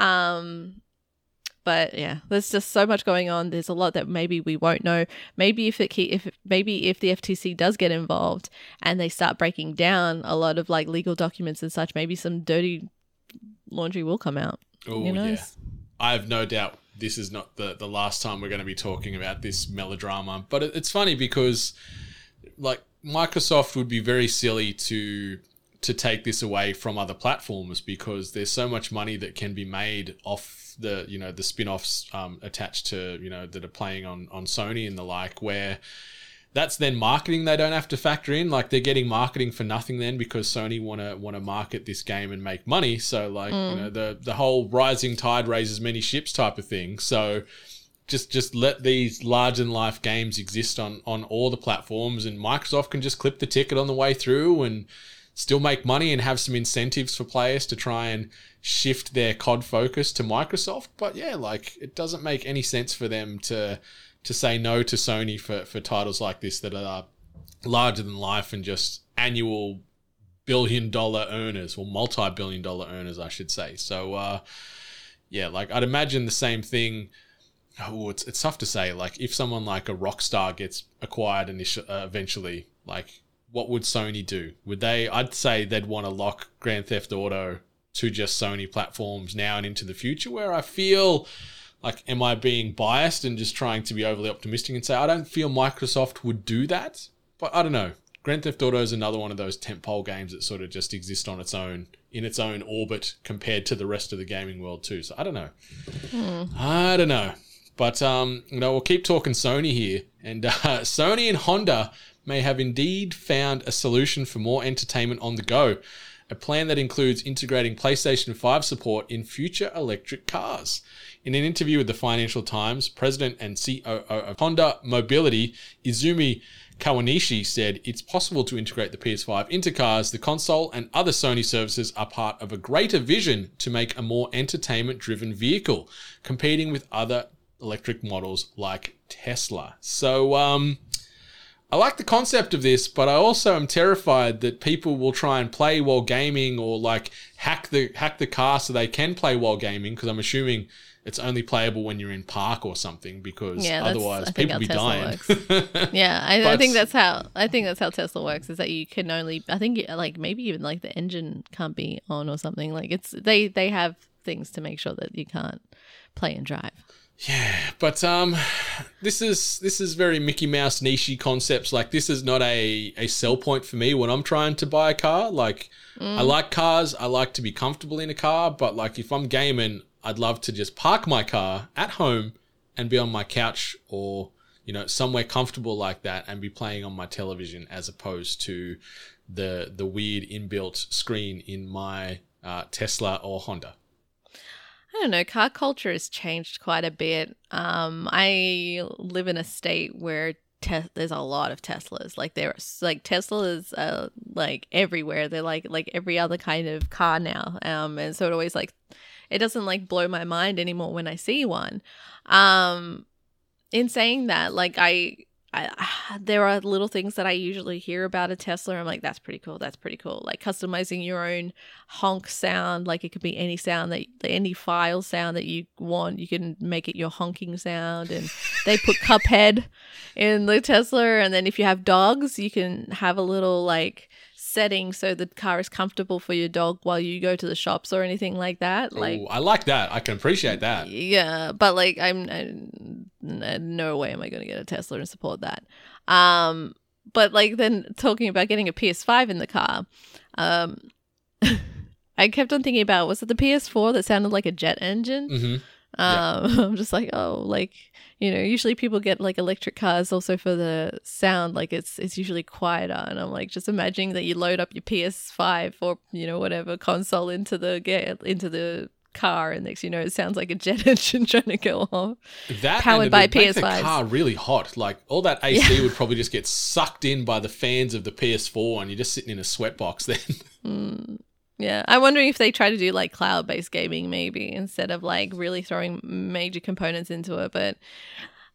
B: Um but yeah there's just so much going on. There's a lot that maybe we won't know. Maybe if it ke- if maybe if the FTC does get involved and they start breaking down a lot of like legal documents and such maybe some dirty laundry will come out.
A: Oh, yeah. I have no doubt this is not the, the last time we're going to be talking about this melodrama. But it, it's funny because, like, Microsoft would be very silly to to take this away from other platforms because there's so much money that can be made off the you know the spin-offs um, attached to you know that are playing on on Sony and the like where that's then marketing they don't have to factor in. Like they're getting marketing for nothing then because Sony want to want to market this game and make money. So like you know the the whole rising tide raises many ships type of thing. So just just let these large than life games exist on on all the platforms and Microsoft can just clip the ticket on the way through and still make money and have some incentives for players to try and shift their COD focus to Microsoft. But yeah, like it doesn't make any sense for them to to say no to Sony for, for titles like this that are larger than life and just annual billion dollar earners or multi billion dollar earners, I should say. So uh yeah, like I'd imagine the same thing. Oh, it's it's tough to say. Like if someone like a Rockstar gets acquired initially, uh, eventually, like what would Sony do? Would they? I'd say they'd want to lock Grand Theft Auto to just Sony platforms now and into the future. Where I feel like, am I being biased and just trying to be overly optimistic and say I don't feel Microsoft would do that? But I don't know. Grand Theft Auto is another one of those tentpole games that sort of just exist on its own in its own orbit compared to the rest of the gaming world too. So I don't know. I don't know. But um, you know, we'll keep talking Sony here, and uh, Sony and Honda may have indeed found a solution for more entertainment on the go. A plan that includes integrating PlayStation 5 support in future electric cars. In an interview with the Financial Times, President and COO of Honda Mobility, Izumi Kawanishi, said it's possible to integrate the PS5 into cars. The console and other Sony services are part of a greater vision to make a more entertainment driven vehicle, competing with other electric models like Tesla. So, um, I like the concept of this, but I also am terrified that people will try and play while gaming or like hack the hack the car so they can play while gaming because I'm assuming it's only playable when you're in park or something because
B: Yeah,
A: otherwise people be
B: Tesla
A: dying.
B: Yeah, I, I think that's how I think that's how Tesla works. Is that you can only I think like maybe even like the engine can't be on or something. Like it's they they have things to make sure that you can't play and drive.
A: Yeah, but um, this is this is very Mickey Mouse nichey concepts. Like this is not a a sell point for me when I'm trying to buy a car. Like I like cars. I like to be comfortable in a car. But like if I'm gaming, I'd love to just park my car at home and be on my couch or you know somewhere comfortable like that and be playing on my television as opposed to the the weird inbuilt screen in my uh, Tesla or Honda.
B: Don't know. Car culture has changed quite a bit. Um, I live in a state where te- there's a lot of Teslas. Like there's like Teslas, uh, like everywhere. They're like like every other kind of car now. Um, and so it always like it doesn't like blow my mind anymore when I see one. Um, in saying that, like I. I, there are little things that I usually hear about a Tesla. I'm like, that's pretty cool. That's pretty cool. Like customizing your own honk sound. Like it could be any sound that any file sound that you want. You can make it your honking sound. And they put Cuphead in the Tesla. And then if you have dogs, you can have a little like setting so the car is comfortable for your dog while you go to the shops or anything like that. Like
A: Ooh, I like that. I can appreciate that.
B: yeah, but like I'm, I, no way am I going to get a Tesla and support that. Um, but like then talking about getting a PS5 in the car, um, I kept on thinking about was it the PS4 that sounded like a jet engine?
A: hmm
B: Um, I'm just like, oh, like you know, usually people get like electric cars also for the sound, like it's it's usually quieter, and I'm like just imagining that you load up your PS5 or you know whatever console into the get into the car, and next you know it sounds like a jet engine trying to go off.
A: That
B: Powered by
A: the
B: PS5s.
A: car really hot. Like all that AC would probably just get sucked in by the fans of the PS4, and you're just sitting in a sweatbox then.
B: Yeah, I'm wondering if they try to do like cloud based gaming maybe instead of like really throwing major components into it. But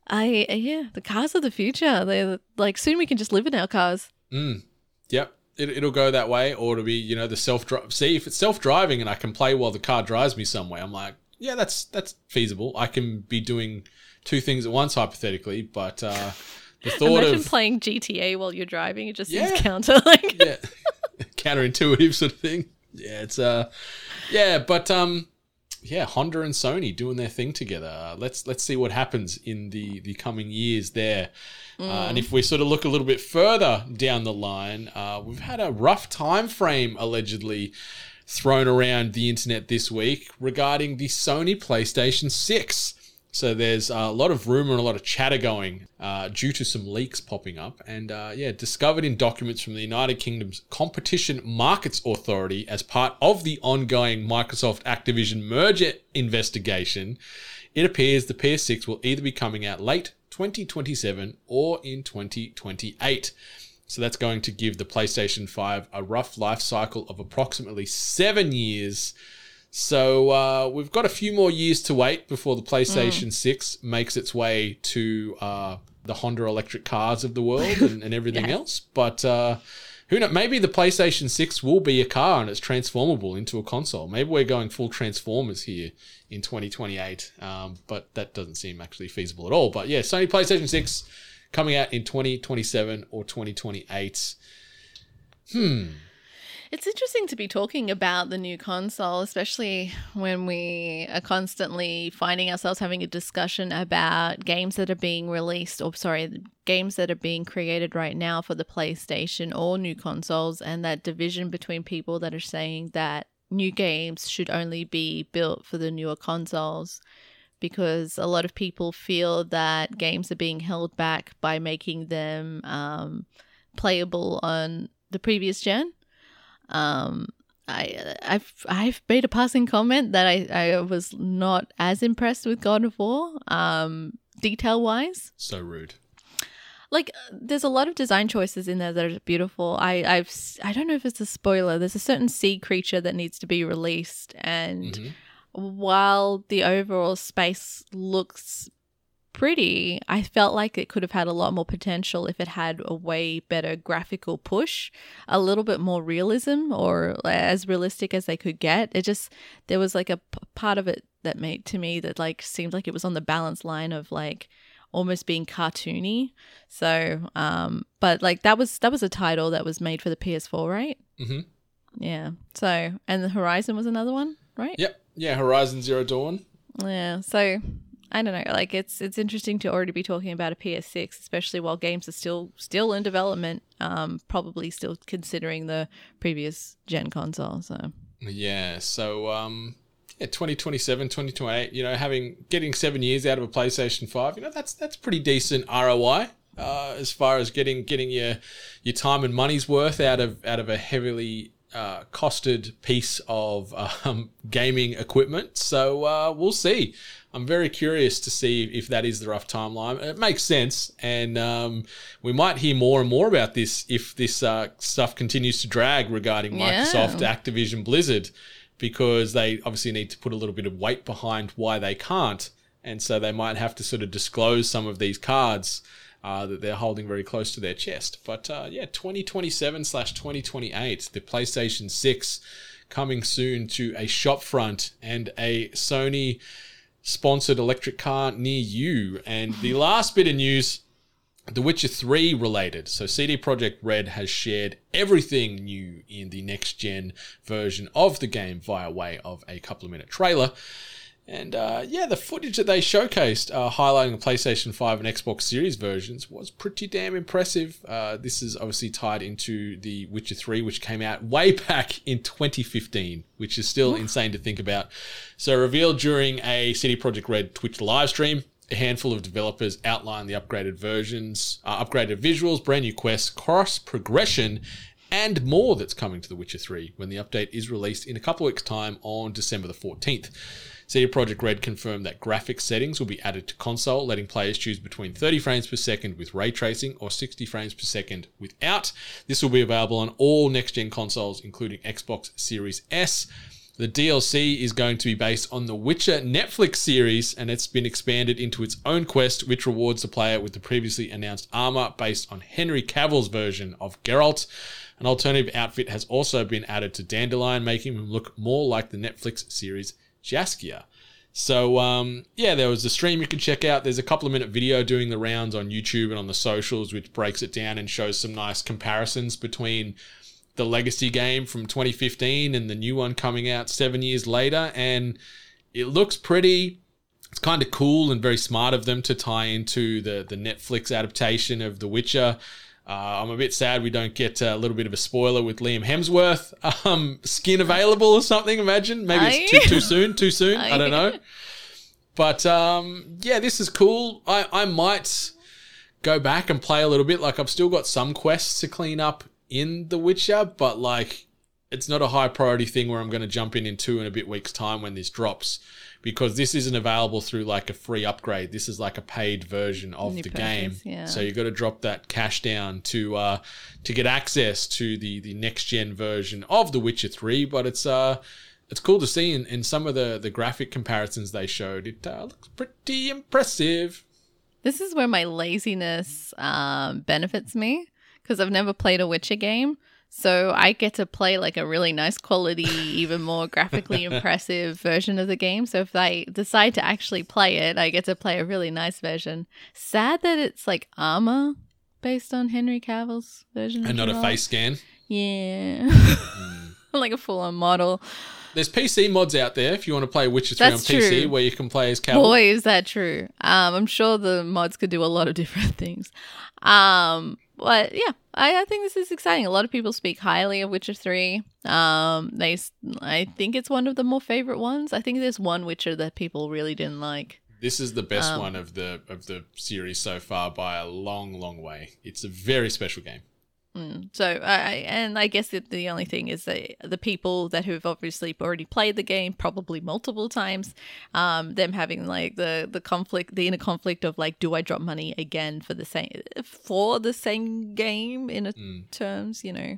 B: I yeah, the cars of the future. They're like soon we can just live in our cars.
A: mm. Yep. It, it'll go that way, or it'll be you know the self drive. See if it's self driving and I can play while the car drives me somewhere. I'm like, yeah, that's that's feasible. I can be doing two things at once hypothetically, but uh, the thought
B: Imagine
A: of
B: playing GTA while you're driving. It just
A: Yeah.
B: seems counter. Like
A: yeah, counterintuitive sort of thing. Yeah, it's uh, yeah, but um, yeah, Honda and Sony doing their thing together. Uh, let's let's see what happens in the the coming years there. Uh, and if we sort of look a little bit further down the line, uh, we've had a rough time frame allegedly thrown around the internet this week regarding the Sony PlayStation 6. So there's a lot of rumor and a lot of chatter going uh, due to some leaks popping up, and uh, yeah, discovered in documents from the United Kingdom's Competition Markets Authority as part of the ongoing Microsoft Activision merger investigation. It appears the PS6 will either be coming out late 2027 or in 2028. So that's going to give the PlayStation 5 a rough life cycle of approximately seven years. So uh, we've got a few more years to wait before the PlayStation 6 makes its way to uh, the Honda electric cars of the world and, and everything else. But uh, who knows? Maybe the PlayStation 6 will be a car and it's transformable into a console. Maybe we're going full Transformers here in 2028. Um, but that doesn't seem actually feasible at all. But yeah, Sony PlayStation 6 coming out in 2027 or 2028.
B: It's interesting to be talking about the new console, especially when we are constantly finding ourselves having a discussion about games that are being released, or sorry, games that are being created right now for the PlayStation or new consoles, and that division between people that are saying that new games should only be built for the newer consoles because a lot of people feel that games are being held back by making them um, playable on the previous gen. Um, I I've I've made a passing comment that I I was not as impressed with God of War, um, detail wise.
A: So rude.
B: Like, there's a lot of design choices in there that are beautiful. I I've I don't know if it's a spoiler. There's a certain sea creature that needs to be released, and
A: Mhm.
B: while the overall space looks pretty, I felt like it could have had a lot more potential if it had a way better graphical push, a little bit more realism or as realistic as they could get. It just there was like a p- part of it that made to me that like seemed like it was on the balance line of like almost being cartoony. So, um but like that was that was a title that was made for the PS4, right?
A: mm-hmm.
B: Yeah. So, and the Horizon was another one, right?
A: Yep. Yeah. Horizon Zero Dawn.
B: Yeah, so I don't know. Like it's it's interesting to already be talking about a PS6, especially while games are still still in development. Um, probably still considering the previous gen console. So
A: Yeah. So um yeah, 2027, 2028, you know, having getting 7 years out of a PlayStation 5, you know, that's that's pretty decent ROI. Uh, as far as getting getting your your time and money's worth out of out of a heavily uh, costed piece of um, gaming equipment. So uh, we'll see. I'm very curious to see if that is the rough timeline. It makes sense, and um, we might hear more and more about this if this uh, stuff continues to drag regarding
B: Yeah.
A: Microsoft, Activision, Blizzard, because they obviously need to put a little bit of weight behind why they can't, and so they might have to sort of disclose some of these cards. Uh, that they're holding very close to their chest. But uh, yeah, 2027 slash 2028, the PlayStation 6 coming soon to a shopfront and a Sony sponsored electric car near you. And the last bit of news The Witcher 3 related. So CD Projekt Red has shared everything new in the next gen version of the game via way of a couple of minute trailer. And uh, yeah, the footage that they showcased, uh, highlighting the PlayStation 5 and Xbox Series versions, was pretty damn impressive. Uh, this is obviously tied into The Witcher 3, which came out way back in 2015, which is still insane to think about. So, revealed during a CD Projekt Red Twitch live stream, a handful of developers outlined the upgraded versions, uh, upgraded visuals, brand new quests, cross progression, and more that's coming to The Witcher 3 when the update is released in a couple of weeks' time on December the 14th. CD Projekt Red confirmed that graphics settings will be added to console, letting players choose between 30 frames per second with ray tracing or 60 frames per second without. This will be available on all next gen consoles, including Xbox Series S. The DLC is going to be based on the Witcher Netflix series, and it's been expanded into its own quest, which rewards the player with the previously announced armor based on Henry Cavill's version of Geralt. An alternative outfit has also been added to Dandelion, making him look more like the Netflix series Jaskier. So um, yeah, there was a stream you can check out. There's a couple of minute video doing the rounds on YouTube and on the socials, which breaks it down and shows some nice comparisons between the legacy game from 2015 and the new one coming out seven years later. And it looks pretty. It's kind of cool and very smart of them to tie into the the Netflix adaptation of The Witcher. Uh, I'm a bit sad we don't get a little bit of a spoiler with Liam Hemsworth um, skin available or something. Imagine maybe it's too, too soon. Too soon. I don't know. But um, yeah, this is cool. I, I might go back and play a little bit. Like I've still got some quests to clean up in The Witcher, but like it's not a high priority thing where I'm going to jump in in two and a bit weeks time when this drops because this isn't available through like a free upgrade. This is like a paid version of
B: You
A: the
B: purchase,
A: game.
B: yeah.
A: So you got to drop that cash down to uh to get access to the the next gen version of The Witcher 3, but it's uh it's cool to see in, in some of the, the graphic comparisons they showed. It uh, looks pretty impressive.
B: This is where my laziness um, benefits me because I've never played a Witcher game. So I get to play like a really nice quality, even more graphically impressive version of the game. So if I decide to actually play it, I get to play a really nice version. Sad that it's like armor based on Henry Cavill's version.
A: And not a face scan.
B: Yeah. like a full on model.
A: There's PC mods out there if you want to play Witcher 3
B: That's
A: on PC
B: true.
A: where you can play as Cavill.
B: Boy, is that true. Um, I'm sure the mods could do a lot of different things. Um, but yeah, I, I think this is exciting. A lot of people speak highly of Witcher 3. Um, they, I think it's one of the more favorite ones. I think there's one Witcher that people really didn't like.
A: This is the best
B: Um,
A: one of the of the series so far by a long, long way. It's a very special game.
B: So I and I guess that the only thing is that the people that who have obviously already played the game probably multiple times, um, them having like the the conflict, the inner conflict of like, do I drop money again for the same for the same game in a terms, you know?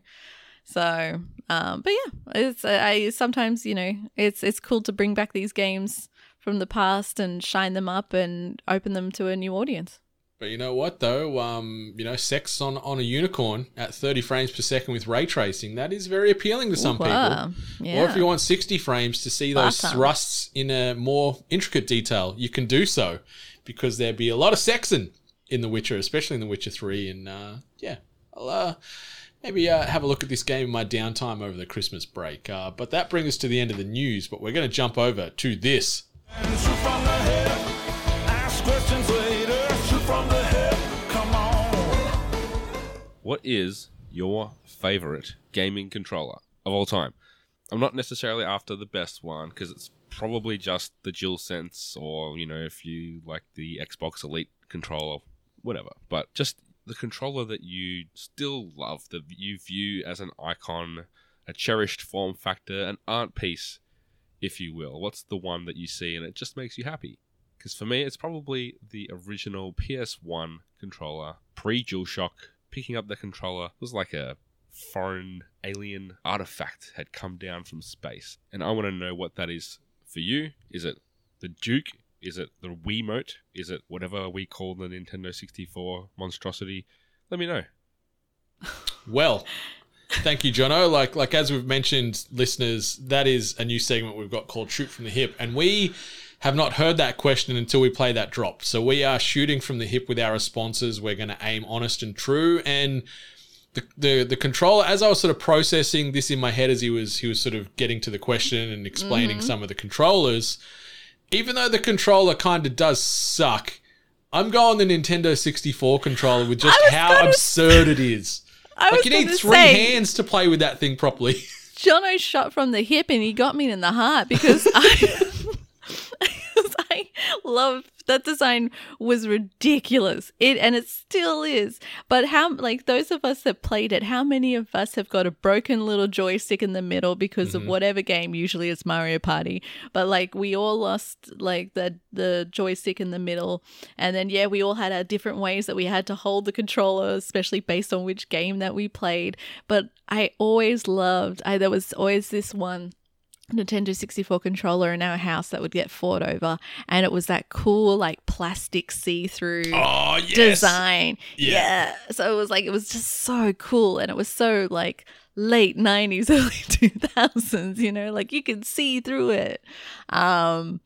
B: So, um, but yeah, it's I sometimes you know it's it's cool to bring back these games from the past and shine them up and open them to a new audience.
A: But you know what though? Um, you know, sex on, on a unicorn at 30 frames per second with ray tracing, that is very appealing to some
B: wow.
A: people.
B: Yeah.
A: Or if you want 60 frames to see those
B: Awesome.
A: thrusts in a more intricate detail, you can do so because there'd be a lot of sexing in The Witcher, especially in The Witcher 3. And uh, yeah, I'll uh, maybe uh, have a look at this game in my downtime over the Christmas break. Uh, but that brings us to the end of the news. But we're going to jump over to this.
D: What is your favorite gaming controller of all time? I'm not necessarily after the best one because it's probably just the DualSense or, you know, if you like the Xbox Elite controller, whatever. But just the controller that you still love, that you view as an icon, a cherished form factor, an art piece, if you will. What's the one that you see and it just makes you happy? Because for me, it's probably the original PS1 controller, pre DualShock. Picking up the controller was like a foreign alien artifact had come down from space. And I want to know what that is for you. Is it the Duke? Is it the Wiimote? Is it whatever we call the Nintendo 64 monstrosity? Let me know.
A: Well, thank you, Jono. Like like as we've mentioned, listeners, that is a new segment we've got called Shoot from the Hip, and we have not heard that question until we play that drop. So we are shooting from the hip with our responses. We're going to aim honest and true, and the, the the controller. As I was sort of processing this in my head as he was he was sort of getting to the question and explaining mm-hmm. some of the controllers, even though the controller kind of does suck. I'm going the Nintendo 64 controller with just how
B: gonna
A: absurd it is.
B: I
A: Like you need three
B: say,
A: hands to play with that thing properly.
B: Jono shot from the hip and he got me in the heart because I love that design was ridiculous. It and it still is. But how like those of us that played it, how many of us have got a broken little joystick in the middle because of mm-hmm. whatever game? Usually it's Mario Party. But like we all lost like the the joystick in the middle. And then yeah, we all had our different ways that we had to hold the controller, especially based on which game that we played. But I always loved I there was always this one Nintendo 64 controller in our house that would get fought over and it was that cool like plastic see-through
A: Oh yes.
B: design.
A: Yeah.
B: Yeah. So it was like it was just so cool and it was so like late 90s early 2000s, you know, like you could see through it. Um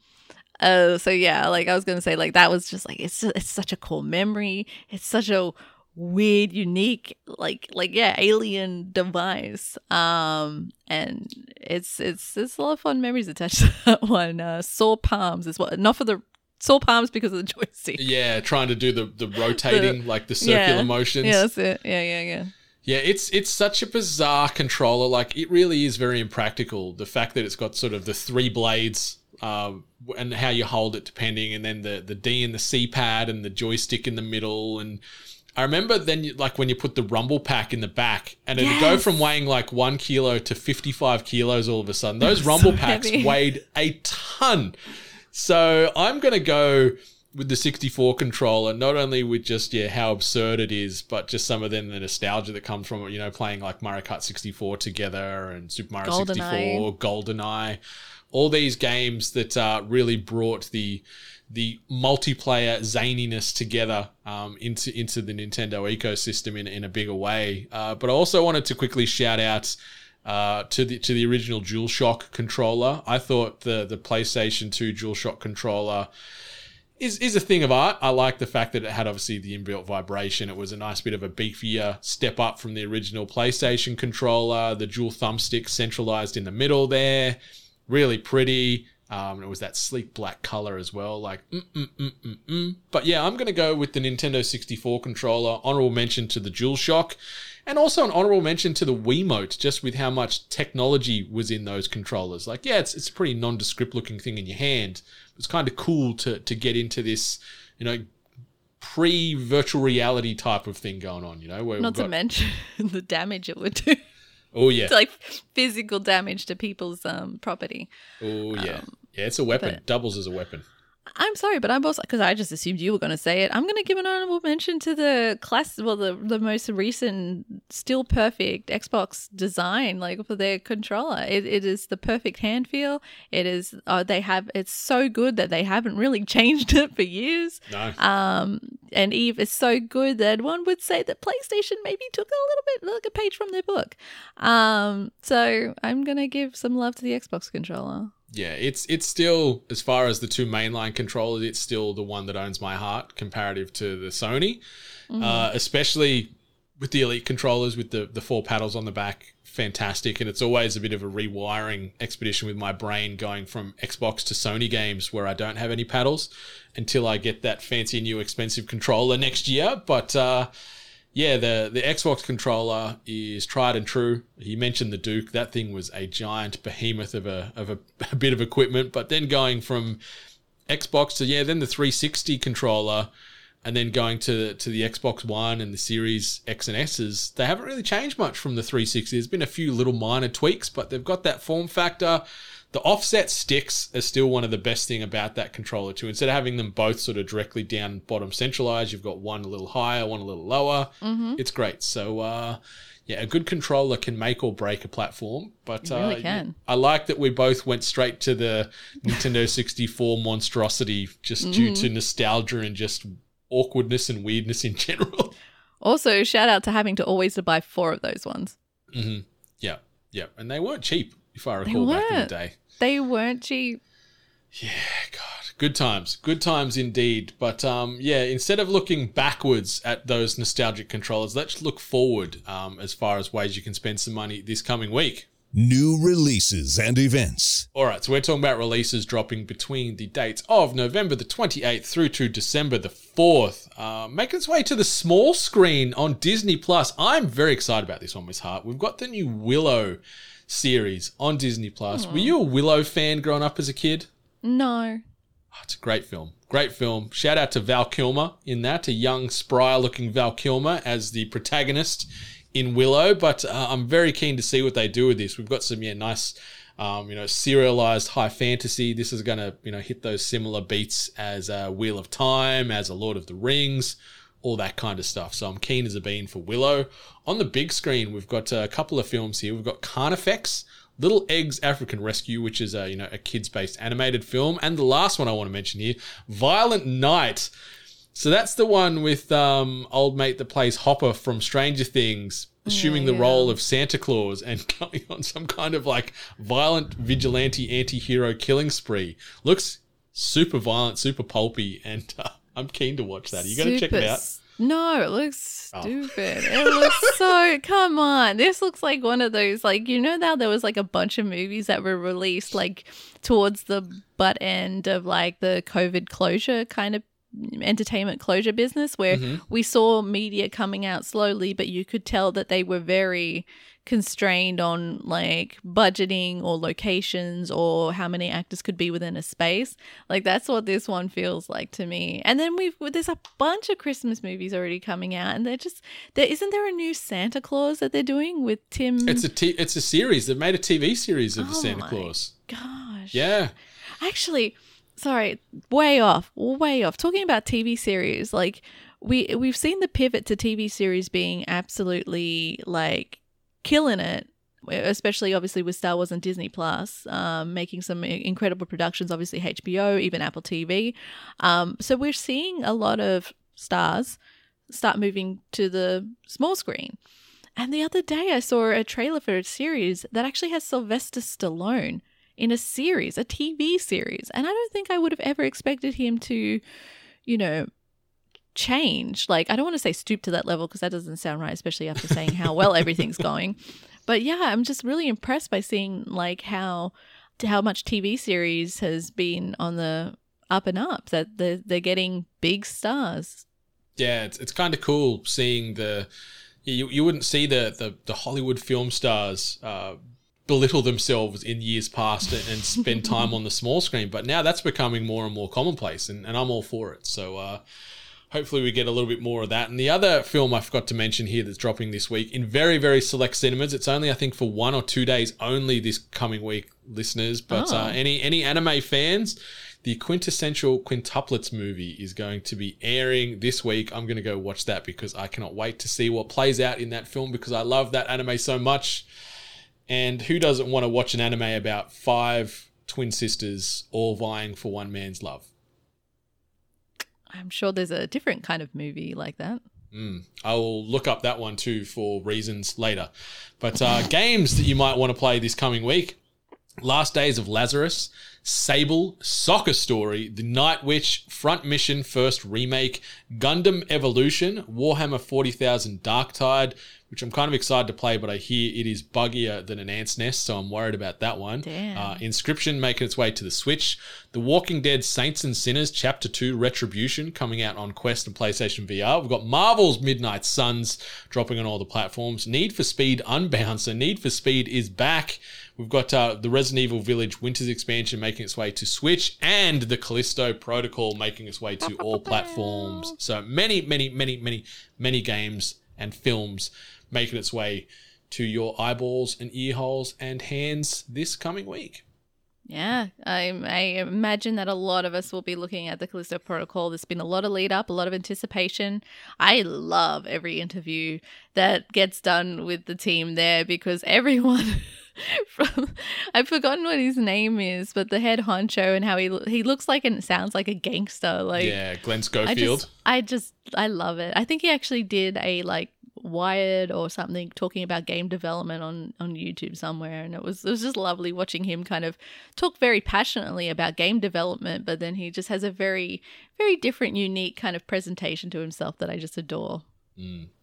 B: uh so yeah, like I was to say like that was just like it's it's such a cool memory. It's such a weird unique like like yeah alien device um and it's it's it's a lot of fun memories attached to that one uh sore palms is what not for the sore palms because of the joystick
A: Yeah, trying to do the the rotating, like the circular
B: yeah.
A: motions.
B: yeah that's it yeah yeah yeah
A: Yeah, it's it's such a bizarre controller. Like it really is very impractical. The fact that it's got sort of the three blades um, and how you hold it depending, and then the the D and the C pad and the joystick in the middle. And I remember then you, like when you put the rumble pack in the back, and it'd go from weighing like one kilo to fifty five kilos all of a sudden. Those rumble packs
B: heavy.
A: weighed a ton. So I'm gonna go with the 64 controller, not only with just yeah how absurd it is, but just some of them the nostalgia that comes from it. You know, playing like Mario Kart 64 together and Super Mario
B: GoldenEye.
A: 64, GoldenEye, all these games that uh, really brought the the multiplayer zaniness together um, into into the Nintendo ecosystem in in a bigger way. Uh, but I also wanted to quickly shout out uh, to the to the original DualShock controller. I thought the the PlayStation 2 DualShock controller is is a thing of art. I like the fact that it had obviously the inbuilt vibration. It was a nice bit of a beefier step up from the original PlayStation controller. The dual thumbstick centralized in the middle there, really pretty. Um, it was that sleek black color as well, like mm mm mm mm mm. But yeah, I'm gonna go with the Nintendo 64 controller. Honorable mention to the DualShock, and also an honorable mention to the Wiimote, just with how much technology was in those controllers. Like, yeah, it's it's a pretty nondescript looking thing in your hand. It's kind of cool to to get into this, you know, pre virtual reality type of thing going on. You know, where
B: Not
A: we've
B: to mention the damage it would do.
A: Oh yeah,
B: It's like physical damage to people's um property.
A: oh yeah, yeah. It's a weapon.
B: but-
A: Doubles as a weapon.
B: I'm sorry, but I'm also because I just assumed you were going to say it. I'm going to give an honorable mention to the class, well, the the most recent, still perfect Xbox design, like for their controller. It, it is the perfect hand feel. It is. Uh, they have. It's so good that they haven't really changed it for years.
A: No,
B: Um, and Eve is so good that one would say that PlayStation maybe took a little bit like a page from their book. Um, so I'm gonna give some love to the Xbox controller.
A: Yeah. It's it's still as far as the two mainline controllers, it's still the one that owns my heart comparative to the Sony, uh, especially with the Elite controllers with the the four paddles on the back. Fantastic, and it's always a bit of a rewiring expedition with my brain going from Xbox to Sony games where I don't have any paddles until I get that fancy new expensive controller next year. But uh, yeah, the the Xbox controller is tried and true. He mentioned the Duke. That thing was a giant behemoth of a of a, a bit of equipment. But then going from Xbox to yeah, then the 360 controller, and then going to to the Xbox One and the Series X and S's, they haven't really changed much from the 360. There's been a few little minor tweaks, but they've got that form factor. The offset sticks are still one of the best thing about that controller too. Instead of having them both sort of directly down bottom centralized, you've got one a little higher, one a little lower. It's great. So uh, yeah, a good controller can make or break a platform. But
B: It really
A: uh,
B: can.
A: I like that we both went straight to the Nintendo 64 monstrosity just due
B: Mm-hmm.
A: to nostalgia and just awkwardness and weirdness in general.
B: Also, shout out to having to always to buy four of those ones.
A: hmm Yeah, yeah, and they weren't cheap if I recall back in the day.
B: They weren't cheap.
A: Yeah, God, good times, good times indeed. But um, yeah, instead of looking backwards at those nostalgic controllers, let's look forward um, as far as ways you can spend some money this coming week.
C: New releases and events.
A: All right, so we're talking about releases dropping between the dates of November the 28th through to December the 4th, uh, making its way to the small screen on Disney Plus. I'm very excited about this one, Miss Hart. We've got the new Willow series on Disney Plus. Were you a Willow fan growing up as a kid?
B: No.
A: Oh, it's a great film. Great film. Shout out to Val Kilmer in that, a young, spry looking Val Kilmer as the protagonist in Willow. But uh, I'm very keen to see what they do with this. We've got some, yeah, nice, um, you know, serialized high fantasy. This is going to, you know, hit those similar beats as uh, Wheel of Time, as a Lord of the Rings, all that kind of stuff. So I'm keen as a bean for Willow. On the big screen, we've got uh, a couple of films here. We've got Carnifex. Little Eggs African Rescue, which is a you know a kids based animated film, and the last one I want to mention here, Violent Night. So that's the one with um, old mate that plays Hopper from Stranger Things, assuming the
B: yeah.
A: role of Santa Claus and going on some kind of like violent vigilante anti-hero killing spree. Looks super violent, super pulpy, and uh, I'm keen to watch that. Are you going to check it out?
B: No, it looks
A: Oh.
B: stupid. It looks so. Come on, this looks like one of those like you know now there was like a bunch of movies that were released like towards the butt end of like the COVID closure kind of entertainment closure business where
A: Mm-hmm.
B: we saw media coming out slowly, but you could tell that they were very constrained on like budgeting or locations or how many actors could be within a space. Like that's what this one feels like to me. And then we've there's a bunch of Christmas movies already coming out, and they're just there. Isn't there a new Santa Claus that they're doing with Tim?
A: It's a t- it's a series. They've made a TV series of the
B: Oh
A: Santa
B: my
A: Claus.
B: gosh.
A: Yeah.
B: Actually, sorry, way off, way off. Talking about TV series, like we we've seen the pivot to TV series being absolutely like killing it. Especially, obviously, with Star Wars and Disney Plus, um, making some incredible productions. Obviously, HBO, even Apple TV. Um, so we're seeing a lot of stars start moving to the small screen. And the other day, I saw a trailer for a series that actually has Sylvester Stallone in a series, a TV series. And I don't think I would have ever expected him to, you know, change. Like, I don't want to say stoop to that level because that doesn't sound right, especially after saying how well everything's going. But yeah, I'm just really impressed by seeing like how how much TV series has been on the up and up that they're, they're getting big stars.
A: Yeah, it's, it's kind of cool seeing the. You, you wouldn't see the, the, the Hollywood film stars uh, belittle themselves in years past and, and spend time on the small screen, but now that's becoming more and more commonplace, and, and I'm all for it. So, uh, hopefully we get a little bit more of that. And the other film I forgot to mention here that's dropping this week in very, very select cinemas. It's only, I think, for one or two days only this coming week, listeners. But
B: Oh.
A: uh, any any anime fans, the quintessential quintuplets movie is going to be airing this week. I'm going to go watch that because I cannot wait to see what plays out in that film because I love that anime so much. And who doesn't want to watch an anime about five twin sisters all vying for one man's love?
B: I'm sure there's a different kind of movie like that.
A: I will look up that one too for reasons later. But uh, games that you might want to play this coming week Last Days of Lazarus, Sable, Soccer Story, The Night Witch, Front Mission First Remake, Gundam Evolution, Warhammer 40,000 Darktide, which I'm kind of excited to play, but I hear it is buggier than an ant's nest, so I'm worried about that one. Uh, Inscryption making its way to the Switch, The Walking Dead Saints and Sinners Chapter 2 Retribution coming out on Quest and PlayStation VR. We've got Marvel's Midnight Suns dropping on all the platforms. Need for Speed Unbound, so Need for Speed is back. We've got uh, the Resident Evil Village Winter's expansion making its way to Switch, and the Callisto Protocol making its way to all platforms. So many, many, many, many, many games and films making its way to your eyeballs and ear holes and hands this coming week.
B: Yeah, I, I imagine that a lot of us will be looking at the Callisto Protocol. There's been a lot of lead up, a lot of anticipation. I love every interview that gets done with the team there because everyone from I've forgotten what his name is, but the head honcho and how he he looks like and sounds like a gangster. Like
A: yeah, Glen
B: I
A: Schofield.
B: just, I just, I love it. I think he actually did a like Wired or something talking about game development on on YouTube somewhere, and it was it was just lovely watching him kind of talk very passionately about game development, but then he just has a very very different, unique kind of presentation to himself that I just adore.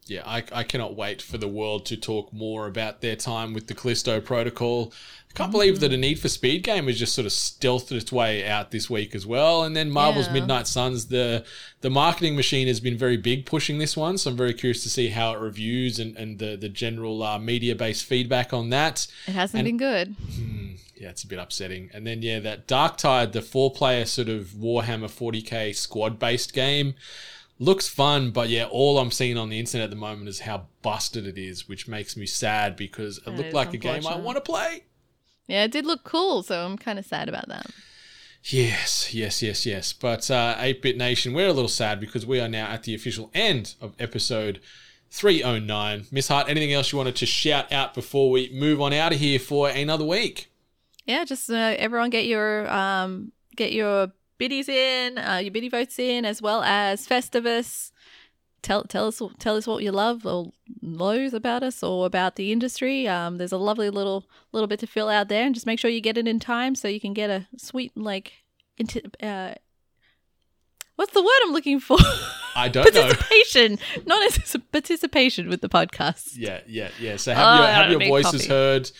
A: Yeah, I, I cannot wait for the world to talk more about their time with the Callisto Protocol. I can't believe that a Need for Speed game has just sort of stealthed its way out this week as well. And then Marvel's
B: Yeah.
A: Midnight Suns, the the marketing machine has been very big pushing this one. So I'm very curious to see how it reviews and, and the, the general uh, media based feedback on that.
B: It hasn't
A: And-
B: been good.
A: Yeah, it's a bit upsetting. And then yeah, that Darktide, the four player sort of Warhammer 40k squad based game, looks fun. But yeah, all I'm seeing on the internet at the moment is how busted it is, which makes me sad because it
B: That
A: looked like a game I want to play.
B: Yeah, it did look cool, so I'm kind of sad about that.
A: Yes, yes, yes, yes. But uh, ATEBIT Nation, we're a little sad because we are now at the official end of episode 309. Miss Hart, anything else you wanted to shout out before we move on out of here for another week?
B: yeah, just uh, everyone get your um get your Bitties in, uh, your Bitty votes in, as well as Festivus. Tell tell us tell us what you love or loathe about us or about the industry. Um, there's a lovely little little bit to fill out there, and just make sure you get it in time so you can get a sweet like. Into, uh, what's the word I'm looking for?
A: I don't know.
B: participation, not as participation with the podcast.
A: Yeah, yeah, yeah. So have
B: Oh,
A: your have your voices
B: coffee.
A: heard.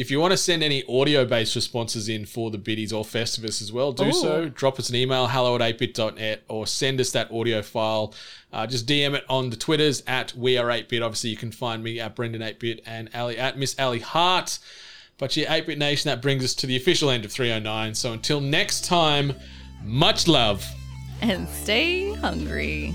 A: If you want to send any audio based responses in for the Bitties or Festivus as well, do
B: Ooh.
A: so. Drop us an email, hello at atebit.net, or send us that audio file. Uh, just DM it on the Twitters at We Are ATEBIT. Obviously, you can find me at Brendan ATEBIT and Ally at Miss Ally Hart. But yeah, ATEBIT Nation, that brings us to the official end of 309. So until next time, much love.
B: And stay hungry.